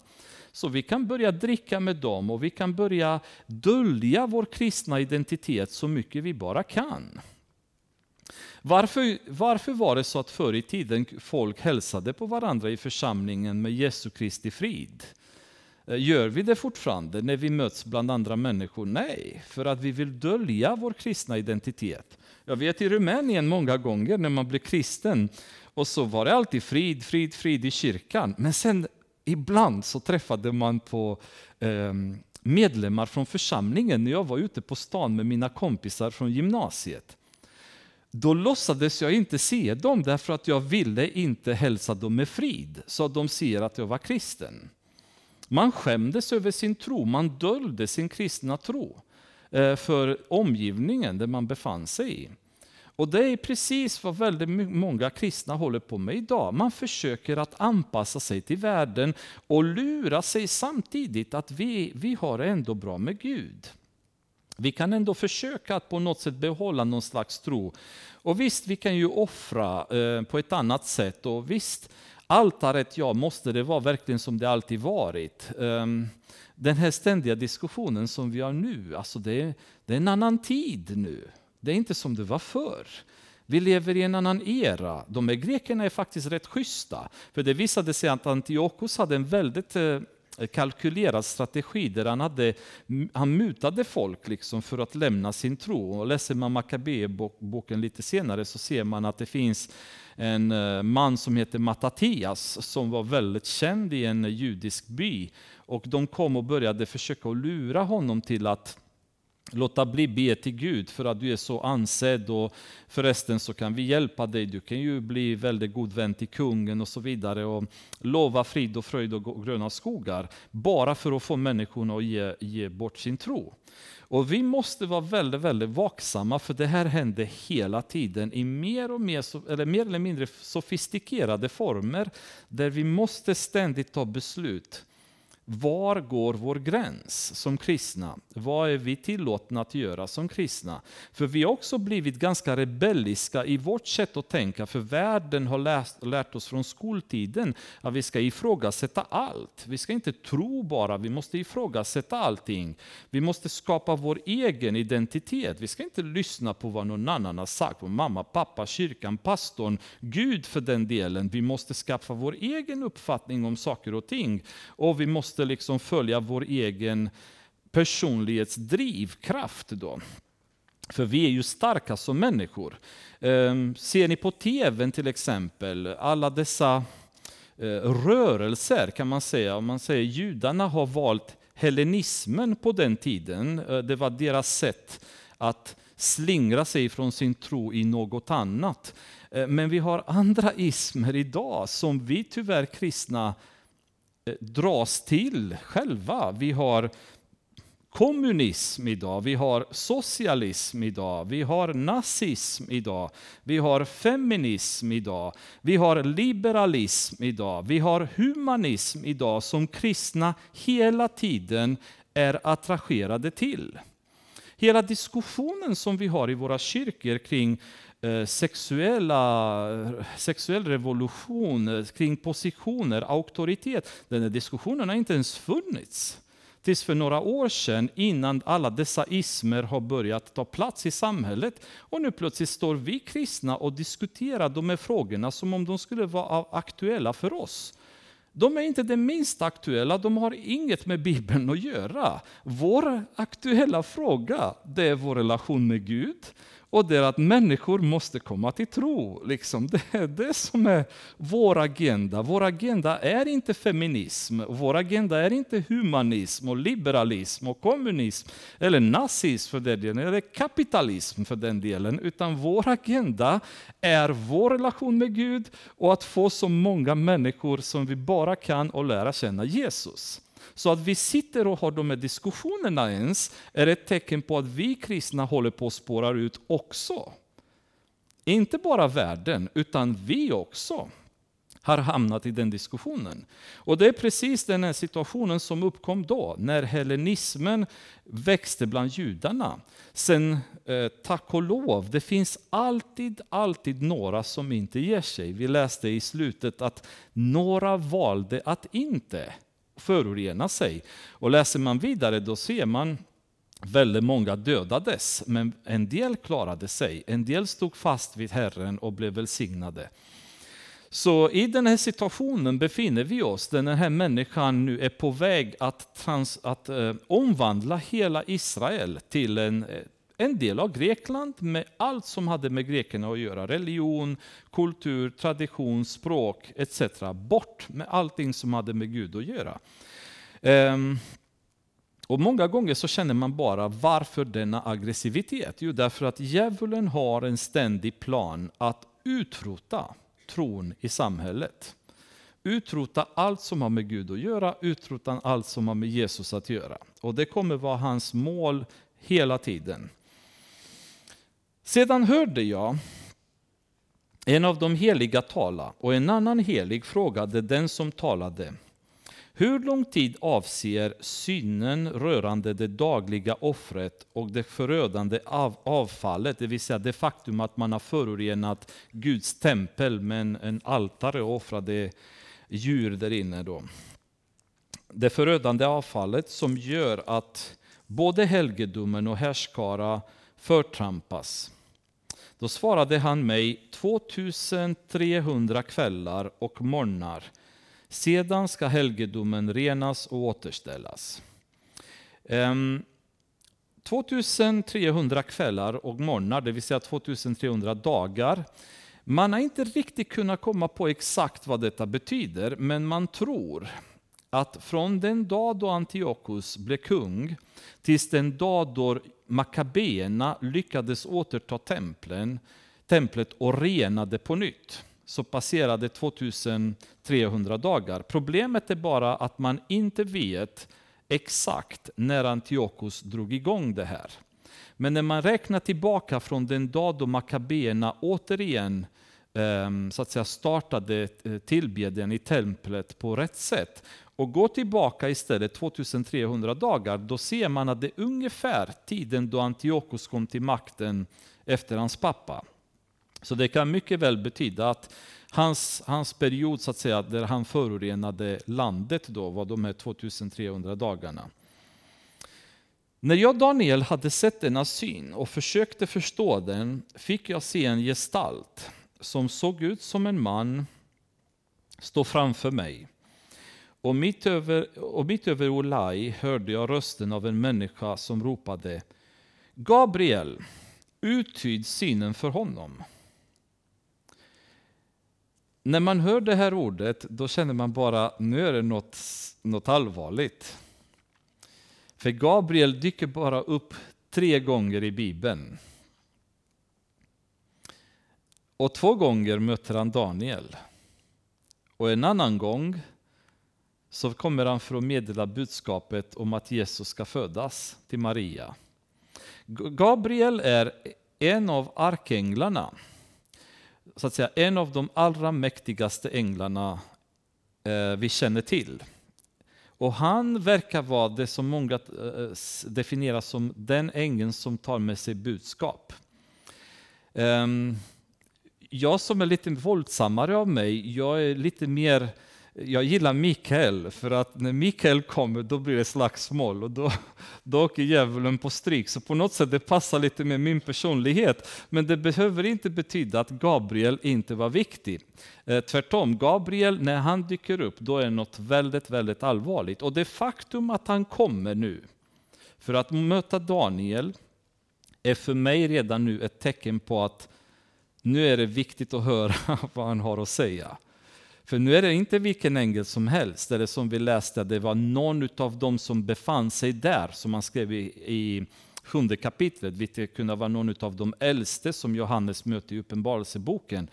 Så vi kan börja dricka med dem och vi kan börja dölja vår kristna identitet så mycket vi bara kan. Varför, varför var det så att förr i tiden folk hälsade på varandra i församlingen med Jesu Kristi frid? Eh, gör vi det fortfarande när vi möts bland andra människor? Nej, för att vi vill dölja vår kristna identitet. Jag vet i Rumänien många gånger när man blir kristen och så var det alltid frid, frid, frid i kyrkan. Men sen ibland så träffade man på ehm, medlemmar från församlingen när jag var ute på stan med mina kompisar från gymnasiet. Då låtsades jag inte se dem därför att jag ville inte hälsa dem med frid så att de ser att jag var kristen. Man skämdes över sin tro, man döljde sin kristna tro eh, för omgivningen där man befann sig i. Och det är precis vad väldigt många kristna håller på med idag. Man försöker att anpassa sig till världen och lura sig samtidigt att vi, vi har det ändå bra med Gud. vi kan ändå försöka att på något sätt behålla någon slags tro. Och visst, vi kan ju offra eh, på ett annat sätt. Och visst, altaret, ja, måste det vara verkligen som det alltid varit? Ehm, den här ständiga diskussionen som vi har nu, alltså det, det är en annan tid nu. Det är inte som det var förr. Vi lever i en annan era. De här grekerna är faktiskt rätt schyssta. För det visade sig att Antiochus hade en väldigt eh, kalkylerad strategi där han, hade, han mutade folk liksom för att lämna sin tro. Och läser man Maccabeboken lite senare så ser man att det finns en eh, man som heter Matatias som var väldigt känd i en judisk by. Och de kom och började försöka lura honom till att låta bli be till Gud för att du är så ansedd och förresten så kan vi hjälpa dig. Du kan ju bli väldigt god vän till kungen och så vidare och lova frid och fröjd och gröna skogar bara för att få människorna att ge, ge bort sin tro. Och vi måste vara väldigt, väldigt vaksamma för det här händer hela tiden i mer och mer, eller mer eller mindre sofistikerade former där vi måste ständigt ta beslut var går vår gräns som kristna? Vad är vi tillåtna att göra som kristna? För vi har också blivit ganska rebelliska i vårt sätt att tänka, för världen har lärt, lärt oss från skoltiden att vi ska ifrågasätta allt. Vi ska inte tro bara, vi måste ifrågasätta allting. Vi måste skapa vår egen identitet. Vi ska inte lyssna på vad någon annan har sagt, mamma, pappa, kyrkan, pastorn, Gud för den delen. Vi måste skaffa vår egen uppfattning om saker och ting. Och vi måste måste liksom följa vår egen personlighetsdrivkraft. Då. För vi är ju starka som människor. Ehm, ser ni på tvn till exempel, alla dessa eh, rörelser kan man säga, om man säger judarna har valt hellenismen på den tiden, eh, det var deras sätt att slingra sig från sin tro i något annat. Eh, men vi har andra ismer idag som vi tyvärr kristna Eh, dras till själva. Vi har kommunism idag, vi har socialism idag, vi har nazism idag, vi har feminism idag, vi har liberalism idag, vi har humanism idag som kristna hela tiden är attraherade till. Hela diskussionen som vi har i våra kyrkor kring eh, sexuella, sexuell revolution, eh, kring positioner, auktoritet. Den här diskussionen har inte ens funnits. Tills för några år sedan, innan alla dessa ismer har börjat ta plats i samhället. Och nu plötsligt står vi kristna och diskuterar de här frågorna som om de skulle vara aktuella för oss. De är inte det minst aktuella, de har inget med Bibeln att göra. Vår aktuella fråga, det är vår relation med Gud och det är att människor måste komma till tro. Liksom. Det är det som är vår agenda. Vår agenda är inte feminism, vår agenda är inte humanism, och liberalism, och kommunism, eller nazism för den delen, eller kapitalism för den delen. Utan vår agenda är vår relation med Gud och att få så många människor som vi bara kan och lära känna Jesus. Så att vi sitter och har de här diskussionerna ens är ett tecken på att vi kristna håller på att spåra ut också. Inte bara världen, utan vi också har hamnat i den diskussionen. Och det är precis den här situationen som uppkom då, när hellenismen växte bland judarna. Sen, eh, tack och lov, det finns alltid, alltid några som inte ger sig. Vi läste i slutet att några valde att inte förorena sig. Och läser man vidare då ser man väldigt många dödades, men en del klarade sig. En del stod fast vid Herren och blev välsignade. Så i den här situationen befinner vi oss, där den här människan nu är på väg att, trans, att eh, omvandla hela Israel till en, eh, en del av Grekland med allt som hade med grekerna att göra. Religion, kultur, tradition, språk etc. Bort med allting som hade med Gud att göra. Um, och Många gånger så känner man bara, varför denna aggressivitet? Jo, därför att djävulen har en ständig plan att utrota tron i samhället. Utrota allt som har med Gud att göra, utrota allt som har med Jesus att göra. Och det kommer vara hans mål hela tiden. Sedan hörde jag en av de heliga tala och en annan helig frågade den som talade. Hur lång tid avser synen rörande det dagliga offret och det förödande av avfallet, det vill säga det faktum att man har förorenat Guds tempel med en, en altare och offrade djur där inne. Då. Det förödande avfallet som gör att både helgedomen och härskara förtrampas. Då svarade han mig 2300 kvällar och morgnar. Sedan ska helgedomen renas och återställas. Ehm, 2300 kvällar och morgnar, det vill säga 2300 dagar. Man har inte riktigt kunnat komma på exakt vad detta betyder, men man tror att från den dag då Antiochus blev kung tills den dag då Makabéerna lyckades återta templen, templet och rena det på nytt så passerade 2300 dagar. Problemet är bara att man inte vet exakt när Antiochus drog igång det här. Men när man räknar tillbaka från den dag då Makabéerna återigen Ehm, så att säga, startade eh, tillbedjan i templet på rätt sätt och går tillbaka istället 2300 dagar, då ser man att det är ungefär tiden då Antiochus kom till makten efter hans pappa. Så det kan mycket väl betyda att hans, hans period så att säga, där han förorenade landet då var de här 2300 dagarna. När jag Daniel hade sett denna syn och försökte förstå den fick jag se en gestalt som såg ut som en man stå framför mig. Och mitt över, och mitt över Olai hörde jag rösten av en människa som ropade Gabriel, uttyd synen för honom. När man hör det här ordet då känner man bara nu är det något, något allvarligt. För Gabriel dyker bara upp tre gånger i Bibeln. Och två gånger möter han Daniel. Och en annan gång så kommer han för att meddela budskapet om att Jesus ska födas till Maria. Gabriel är en av arkänglarna så att säga, en av de allra mäktigaste änglarna eh, vi känner till. Och han verkar vara det som många eh, definierar som den ängeln som tar med sig budskap. Ehm, jag som är lite våldsammare av mig, jag är lite mer jag gillar Mikael, för att när Mikael kommer då blir det slagsmål och då, då åker djävulen på stryk. Så på något sätt det passar lite med min personlighet. Men det behöver inte betyda att Gabriel inte var viktig. Eh, tvärtom, Gabriel när han dyker upp då är det något väldigt, väldigt allvarligt. Och det faktum att han kommer nu för att möta Daniel är för mig redan nu ett tecken på att nu är det viktigt att höra vad han har att säga. För nu är det inte vilken ängel som helst, eller som vi läste, det var någon av dem som befann sig där, som man skrev i, i sjunde kapitlet, vilket kunde vara någon av de äldste som Johannes möter i Uppenbarelseboken.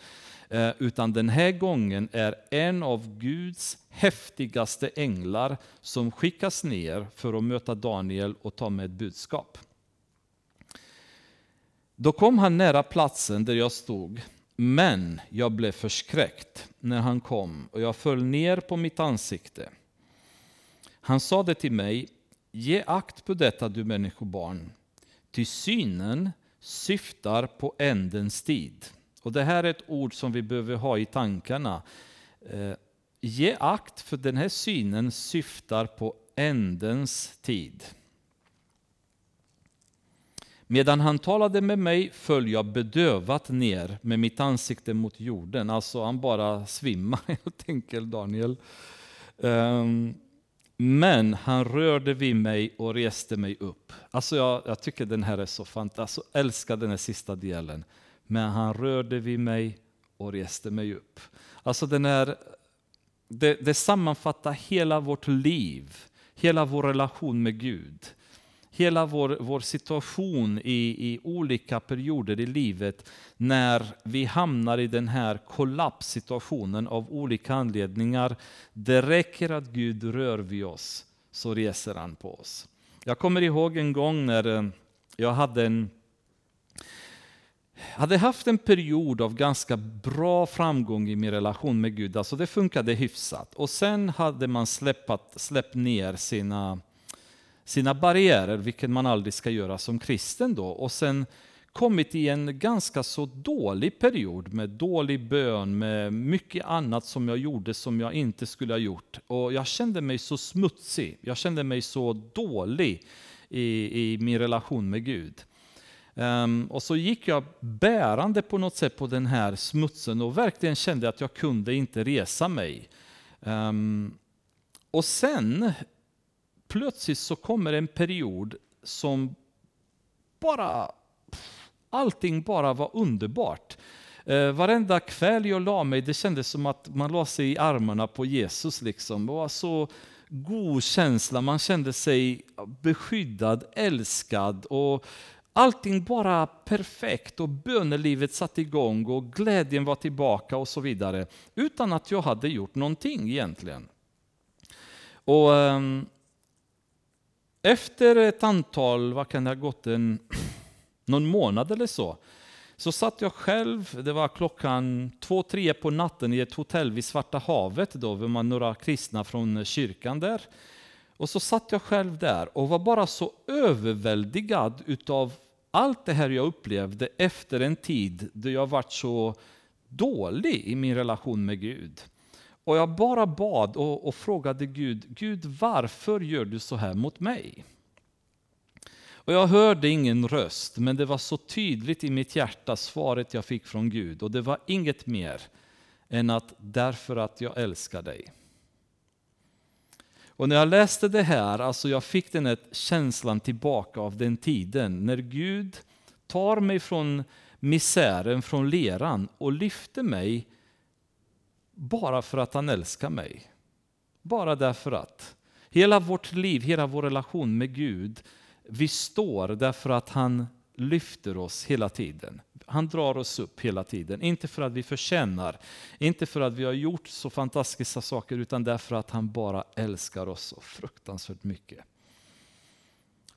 Eh, utan den här gången är en av Guds häftigaste änglar som skickas ner för att möta Daniel och ta med ett budskap. Då kom han nära platsen där jag stod men jag blev förskräckt när han kom och jag föll ner på mitt ansikte. Han sade till mig, ge akt på detta du människobarn, ty synen syftar på ändens tid. Och Det här är ett ord som vi behöver ha i tankarna. Eh, ge akt för den här synen syftar på ändens tid. Medan han talade med mig föll jag bedövat ner med mitt ansikte mot jorden. Alltså han bara svimmar helt enkelt, Daniel. Ehm, men han rörde vid mig och reste mig upp. Alltså jag, jag tycker den här är så fantastisk. alltså älskar den här sista delen. Men han rörde vid mig och reste mig upp. Alltså den här, det, det sammanfattar hela vårt liv, hela vår relation med Gud hela vår, vår situation i, i olika perioder i livet när vi hamnar i den här kollapssituationen av olika anledningar. Det räcker att Gud rör vid oss så reser han på oss. Jag kommer ihåg en gång när eh, jag hade en hade haft en period av ganska bra framgång i min relation med Gud. Alltså det funkade hyfsat. Och sen hade man släppt, släppt ner sina, sina barriärer, vilket man aldrig ska göra som kristen då. Och sen kommit i en ganska så dålig period med dålig bön, med mycket annat som jag gjorde som jag inte skulle ha gjort. Och jag kände mig så smutsig, jag kände mig så dålig i, i min relation med Gud. Um, och så gick jag bärande på något sätt på den här smutsen och verkligen kände att jag kunde inte resa mig. Um, och sen plötsligt så kommer en period som bara, allting bara var underbart. Eh, varenda kväll jag la mig, det kändes som att man la sig i armarna på Jesus. Liksom. Det var så god känsla, man kände sig beskyddad, älskad. och Allting bara perfekt och bönelivet satte igång och glädjen var tillbaka och så vidare. Utan att jag hade gjort någonting egentligen. Och um, efter ett antal, vad kan det ha gått, en, någon månad eller så, så satt jag själv, det var klockan två, tre på natten i ett hotell vid Svarta havet, då var man några kristna från kyrkan där. Och så satt jag själv där och var bara så överväldigad utav allt det här jag upplevde efter en tid då jag varit så dålig i min relation med Gud. Och jag bara bad och, och, frågade Gud, Gud varför gör du så här mot mig? Och jag hörde ingen röst, men det var så tydligt i mitt hjärta svaret jag fick från Gud. Och det var inget mer än att därför att jag älskar dig. Och när jag läste det här, alltså jag fick den här känslan tillbaka av den tiden när Gud tar mig från misären, från leran och lyfter mig bara för att han älskar mig. Bara därför att. Hela vårt liv, hela vår relation med Gud, vi står därför att han lyfter oss hela tiden. Han drar oss upp hela tiden. Inte för att vi förtjänar, inte för att vi har gjort så fantastiska saker, utan därför att han bara älskar oss så fruktansvärt mycket.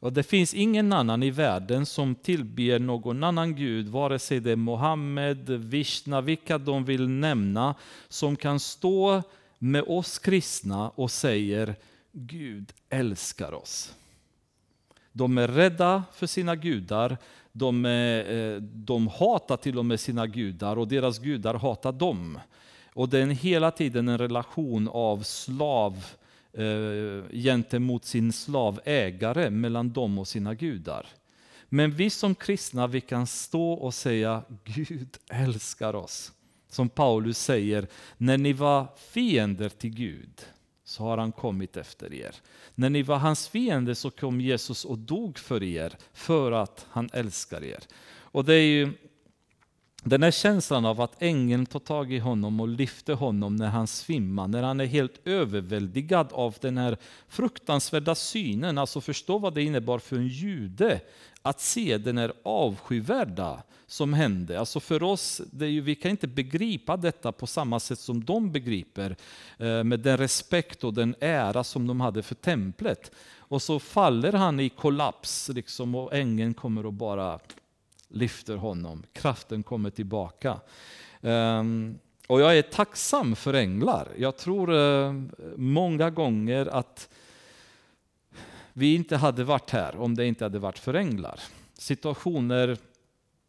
Och Det finns ingen annan i världen som tillber någon annan gud, vare sig det är Mohammed, Vishna, vilka de vill nämna, som kan stå med oss kristna och säger Gud älskar oss. De är rädda för sina gudar, de, är, eh, de hatar till och med sina gudar och deras gudar hatar dem. Och det är hela tiden en relation av slav eh, gentemot sin slavägare mellan dem och sina gudar. Men vi som kristna vi kan stå och säga Gud älskar oss. Som Paulus säger, när ni var fiender till Gud så har han kommit efter er. När ni var hans fiender så kom Jesus och dog för er, för att han älskar er. Och det är ju den här känslan av att ängeln tar tag i honom och lyfter honom när han svimmar, när han är helt överväldigad av den här fruktansvärda synen. Alltså förstå vad det innebar för en jude att se den här avskyvärda som hände. Alltså för oss, det är ju, vi kan inte begripa detta på samma sätt som de begriper, eh, med den respekt och den ära som de hade för templet. Och så faller han i kollaps liksom, och ängeln kommer och bara lyfter honom. Kraften kommer tillbaka. Ehm, och jag är tacksam för änglar. Jag tror eh, många gånger att vi inte hade varit här om det inte hade varit för änglar. Situationer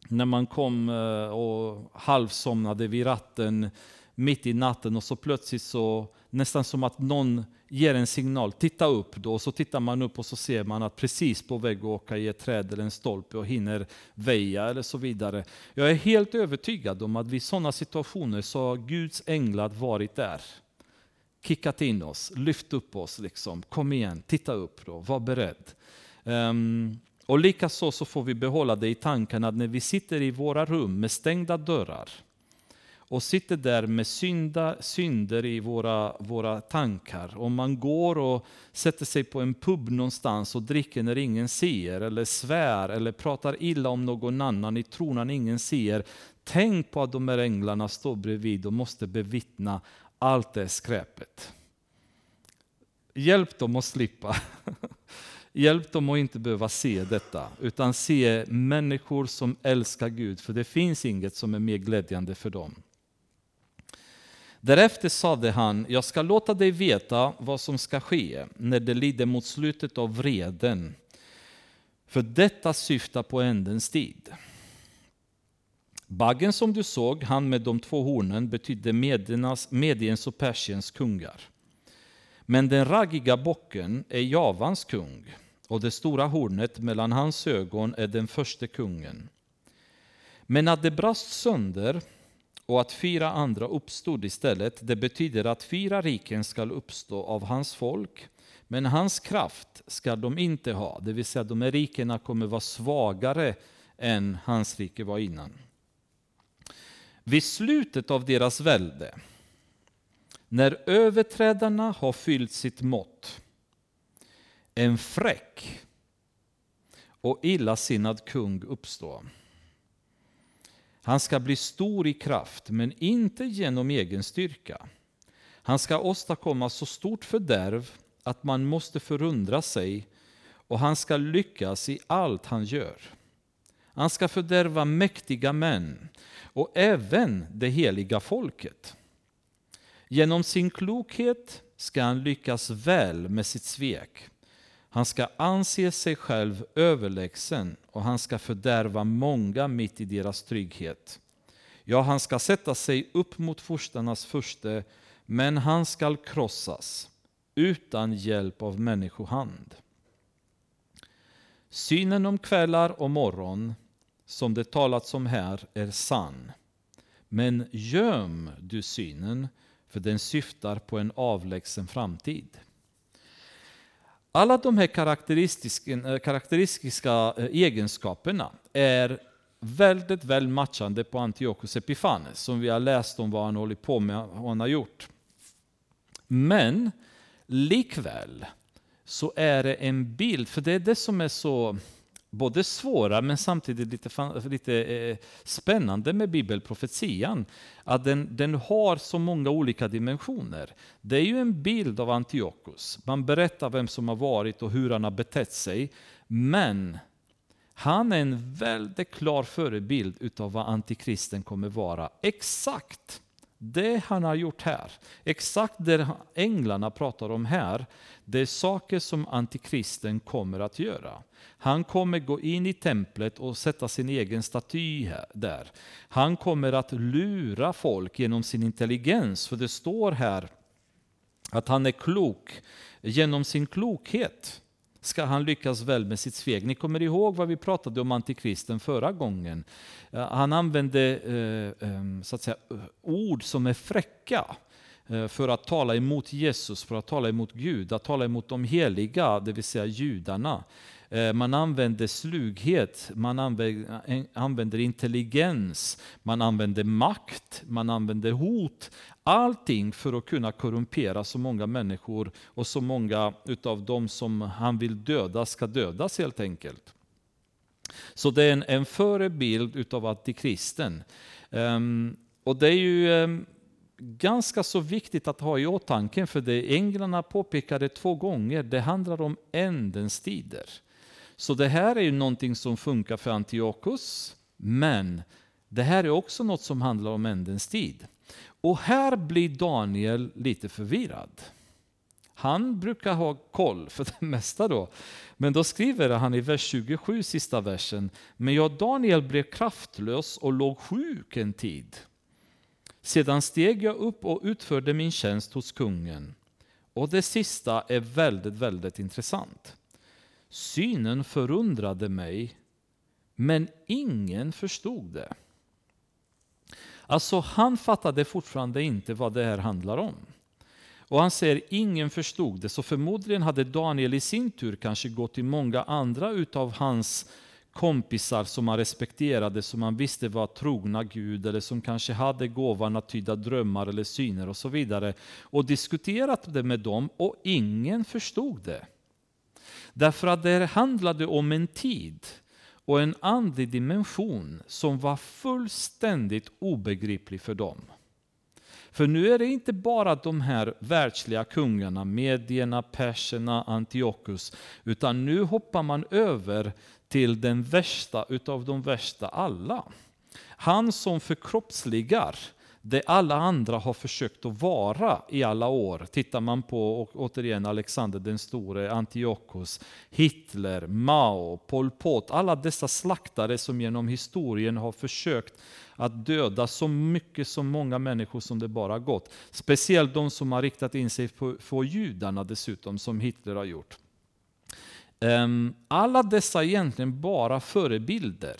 när man kom eh, och halvsomnade vid ratten mitt i natten och så plötsligt så nästan som att någon ger en signal, titta upp då, och så tittar man upp och så ser man att precis på väg att åka i ett träd eller en stolpe och hinner väja eller så vidare. Jag är helt övertygad om att vid sådana situationer så har Guds änglar varit där. Kickat in oss, lyft upp oss, liksom. kom igen, titta upp då, var beredd. Um, och likaså så får vi behålla det i tanken att när vi sitter i våra rum med stängda dörrar, och sitter där med synda, synder i våra, våra tankar. Om man går och sätter sig på en pub någonstans och dricker när ingen ser, eller svär eller pratar illa om någon annan i tron ingen ser. Tänk på att de här änglarna står bredvid och måste bevittna allt det skräpet. Hjälp dem att slippa. Hjälp dem att inte behöva se detta, utan se människor som älskar Gud, för det finns inget som är mer glädjande för dem. Därefter sade han, jag ska låta dig veta vad som ska ske när det lider mot slutet av vreden. För detta syftar på ändens tid. Baggen som du såg, han med de två hornen, betydde Mediens och Persiens kungar. Men den raggiga bocken är Javans kung, och det stora hornet mellan hans ögon är den första kungen. Men att det brast sönder och att fyra andra uppstod istället, det betyder att fyra riken skall uppstå av hans folk, men hans kraft skall de inte ha, det vill säga de här rikena kommer vara svagare än hans rike var innan. Vid slutet av deras välde, när överträdarna har fyllt sitt mått, en fräck och illasinnad kung uppstår. Han ska bli stor i kraft, men inte genom egen styrka. Han ska åstadkomma så stort fördärv att man måste förundra sig och han ska lyckas i allt han gör. Han ska fördärva mäktiga män och även det heliga folket. Genom sin klokhet ska han lyckas väl med sitt svek. Han ska anse sig själv överlägsen och han ska fördärva många mitt i deras trygghet. Ja, han ska sätta sig upp mot furstarnas furste, men han skall krossas utan hjälp av människohand. Synen om kvällar och morgon, som det talats om här, är sann. Men göm du synen, för den syftar på en avlägsen framtid. Alla de här karaktäristiska, eh, karaktäristiska eh, egenskaperna är väldigt väl matchande på Antiochus Epifanes som vi har läst om vad han håller på med och han har gjort. Men likväl så är det en bild, för det är det som är så både svåra men samtidigt lite, lite eh, spännande med bibelprofetian. Att den, den har så många olika dimensioner. Det är ju en bild av Antiochus. Man berättar vem som har varit och hur han har betett sig. Men han är en väldigt klar förebild utav vad antikristen kommer vara. Exakt det han har gjort här, exakt det änglarna pratar om här, det är saker som antikristen kommer att göra. Han kommer gå in i templet och sätta sin egen staty där. Han kommer att lura folk genom sin intelligens, för det står här att han är klok genom sin klokhet ska han lyckas väl med sitt svek. Ni kommer ihåg vad vi pratade om antikristen förra gången. Eh, han använde eh, så att säga, ord som är fräcka eh, för att tala emot Jesus, för att tala emot Gud, att tala emot de heliga, det vill säga judarna. Man använder slughet, man använder intelligens, man använder makt, man använder hot. Allting för att kunna korrumpera så många människor och så många utav dem som han vill döda ska dödas helt enkelt. Så det är en, en förebild utav antikristen. Um, ehm, och det är ju um, ganska så viktigt att ha i åtanke, för det änglarna påpekade två gånger, det handlar om ändens tider. Så det här är ju någonting som funkar för Antiochus, men det här är också något som handlar om ändens tid. Och här blir Daniel lite förvirrad. Han brukar ha koll för det mesta då. Men då skriver han i vers 27, sista versen. Men jag Daniel blev kraftlös och låg sjuk en tid. Sedan steg jag upp och utförde min tjänst hos kungen. Och det sista är väldigt, väldigt intressant. Synen förundrade mig, men ingen förstod det. Alltså han fattade fortfarande inte vad det här handlar om. Och han säger ingen förstod det, så förmodligen hade Daniel i sin tur kanske gått till många andra utav hans kompisar som han respekterade, som han visste var trogna Gud, eller som kanske hade gåvan att tyda drömmar eller syner och så vidare, och diskuterat det med dem, och ingen förstod det. Därför att det handlade om en tid och en andlig dimension som var fullständigt obegriplig för dem. För nu är det inte bara de här världsliga kungarna, medierna, perserna, Antiochus, utan nu hoppar man över till den värsta utav de värsta alla. Han som förkroppsligar det alla andra har försökt att vara i alla år. Tittar man på och återigen Alexander den store, Antiochus, Hitler, Mao, Pol Pot, alla dessa slaktare som genom historien har försökt att döda så mycket, så många människor som det bara gått. Speciellt de som har riktat in sig på, på judarna dessutom, som Hitler har gjort. Ehm, alla dessa är egentligen bara förebilder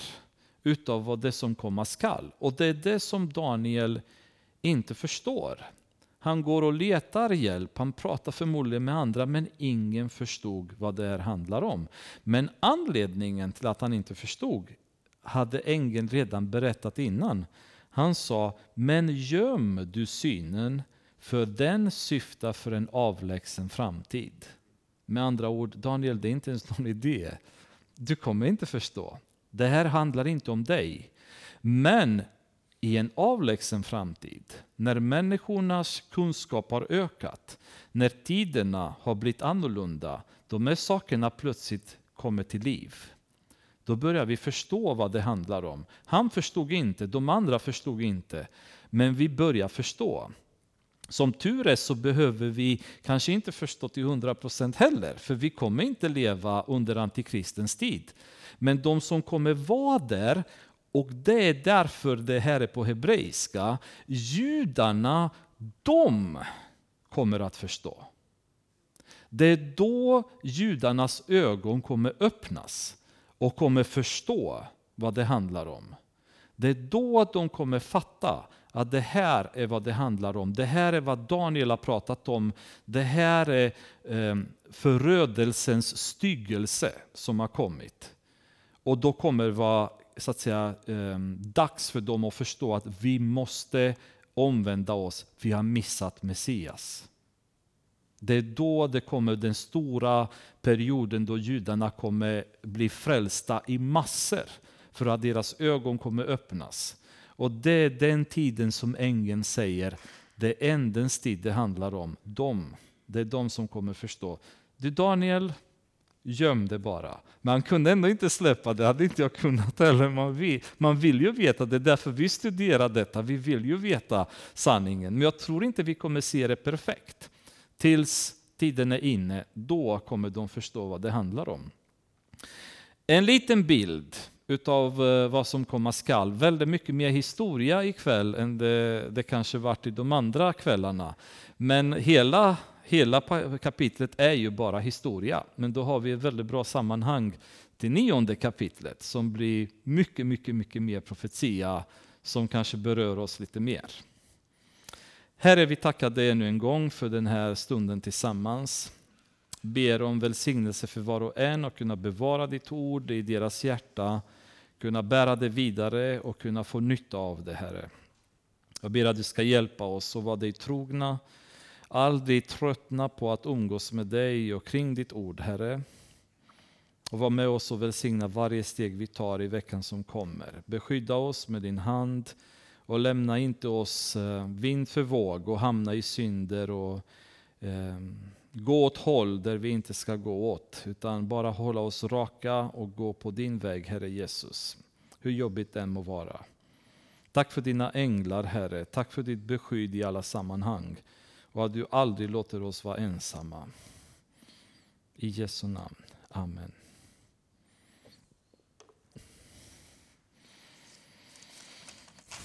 utav vad det som komma skall. Och det är det som Daniel inte förstår. Han går och letar hjälp, han pratar förmodligen med andra, men ingen förstod vad det här handlar om. Men anledningen till att han inte förstod hade ängeln redan berättat innan. Han sa, men göm du synen, för den syftar för en avlägsen framtid. Med andra ord, Daniel, det är inte ens någon idé. Du kommer inte förstå. Det här handlar inte om dig. Men i en avlägsen framtid, när människornas kunskap har ökat, när tiderna har blivit annorlunda, de här sakerna plötsligt kommer till liv. Då börjar vi förstå vad det handlar om. Han förstod inte, de andra förstod inte, men vi börjar förstå. Som tur är så behöver vi kanske inte förstå till 100% heller, för vi kommer inte leva under antikristens tid. Men de som kommer vara där, och det är därför det här är på hebreiska, judarna, de kommer att förstå. Det är då judarnas ögon kommer öppnas och kommer förstå vad det handlar om. Det är då de kommer fatta att det här är vad det handlar om. Det här är vad Daniel har pratat om. Det här är ehm, förödelsens styggelse som har kommit. Och då kommer det vara så att säga, ehm, dags för dem att förstå att vi måste omvända oss. Vi har missat Messias. Det är då det kommer den stora perioden då judarna kommer bli frälsta i massor. För att deras ögon kommer öppnas. Och det är den tiden som ängeln säger, det är ändens tid det handlar om. De, det är de som kommer förstå. Du Daniel, gömde bara. Men han kunde ändå inte släppa det, hade inte jag kunnat heller. Man vill, man vill ju veta, det är därför vi studerar detta. Vi vill ju veta sanningen. Men jag tror inte vi kommer se det perfekt. Tills tiden är inne, då kommer de förstå vad det handlar om. En liten bild utav eh, vad som komma skall. Väldigt mycket mer historia ikväll än det, det kanske varit i de andra kvällarna. Men hela hela kapitlet är ju bara historia, men då har vi ett väldigt bra sammanhang till nionde kapitlet som blir mycket, mycket, mycket mer profetia som kanske berör oss lite mer. Herre, vi tackar dig ännu en gång för den här stunden tillsammans. Ber om välsignelse för var och en och kunna bevara ditt ord i deras hjärta, kunna bära det vidare och kunna få nytta av det, Herre. Jag ber att du ska hjälpa oss och vara dig trogna, aldrig tröttna på att umgås med dig och kring ditt ord, Herre. Och var med oss och välsigna varje steg vi tar i veckan som kommer. Beskydda oss med din hand och lämna inte oss eh, vind för våg och hamna i synder och eh, gå åt håll där vi inte ska gå åt, utan bara hålla oss raka och gå på din väg, Herre Jesus. Hur jobbigt det än må vara. Tack för dina änglar, Herre. Tack för ditt beskydd i alla sammanhang och att du aldrig låter oss vara ensamma. I Jesu namn. Amen.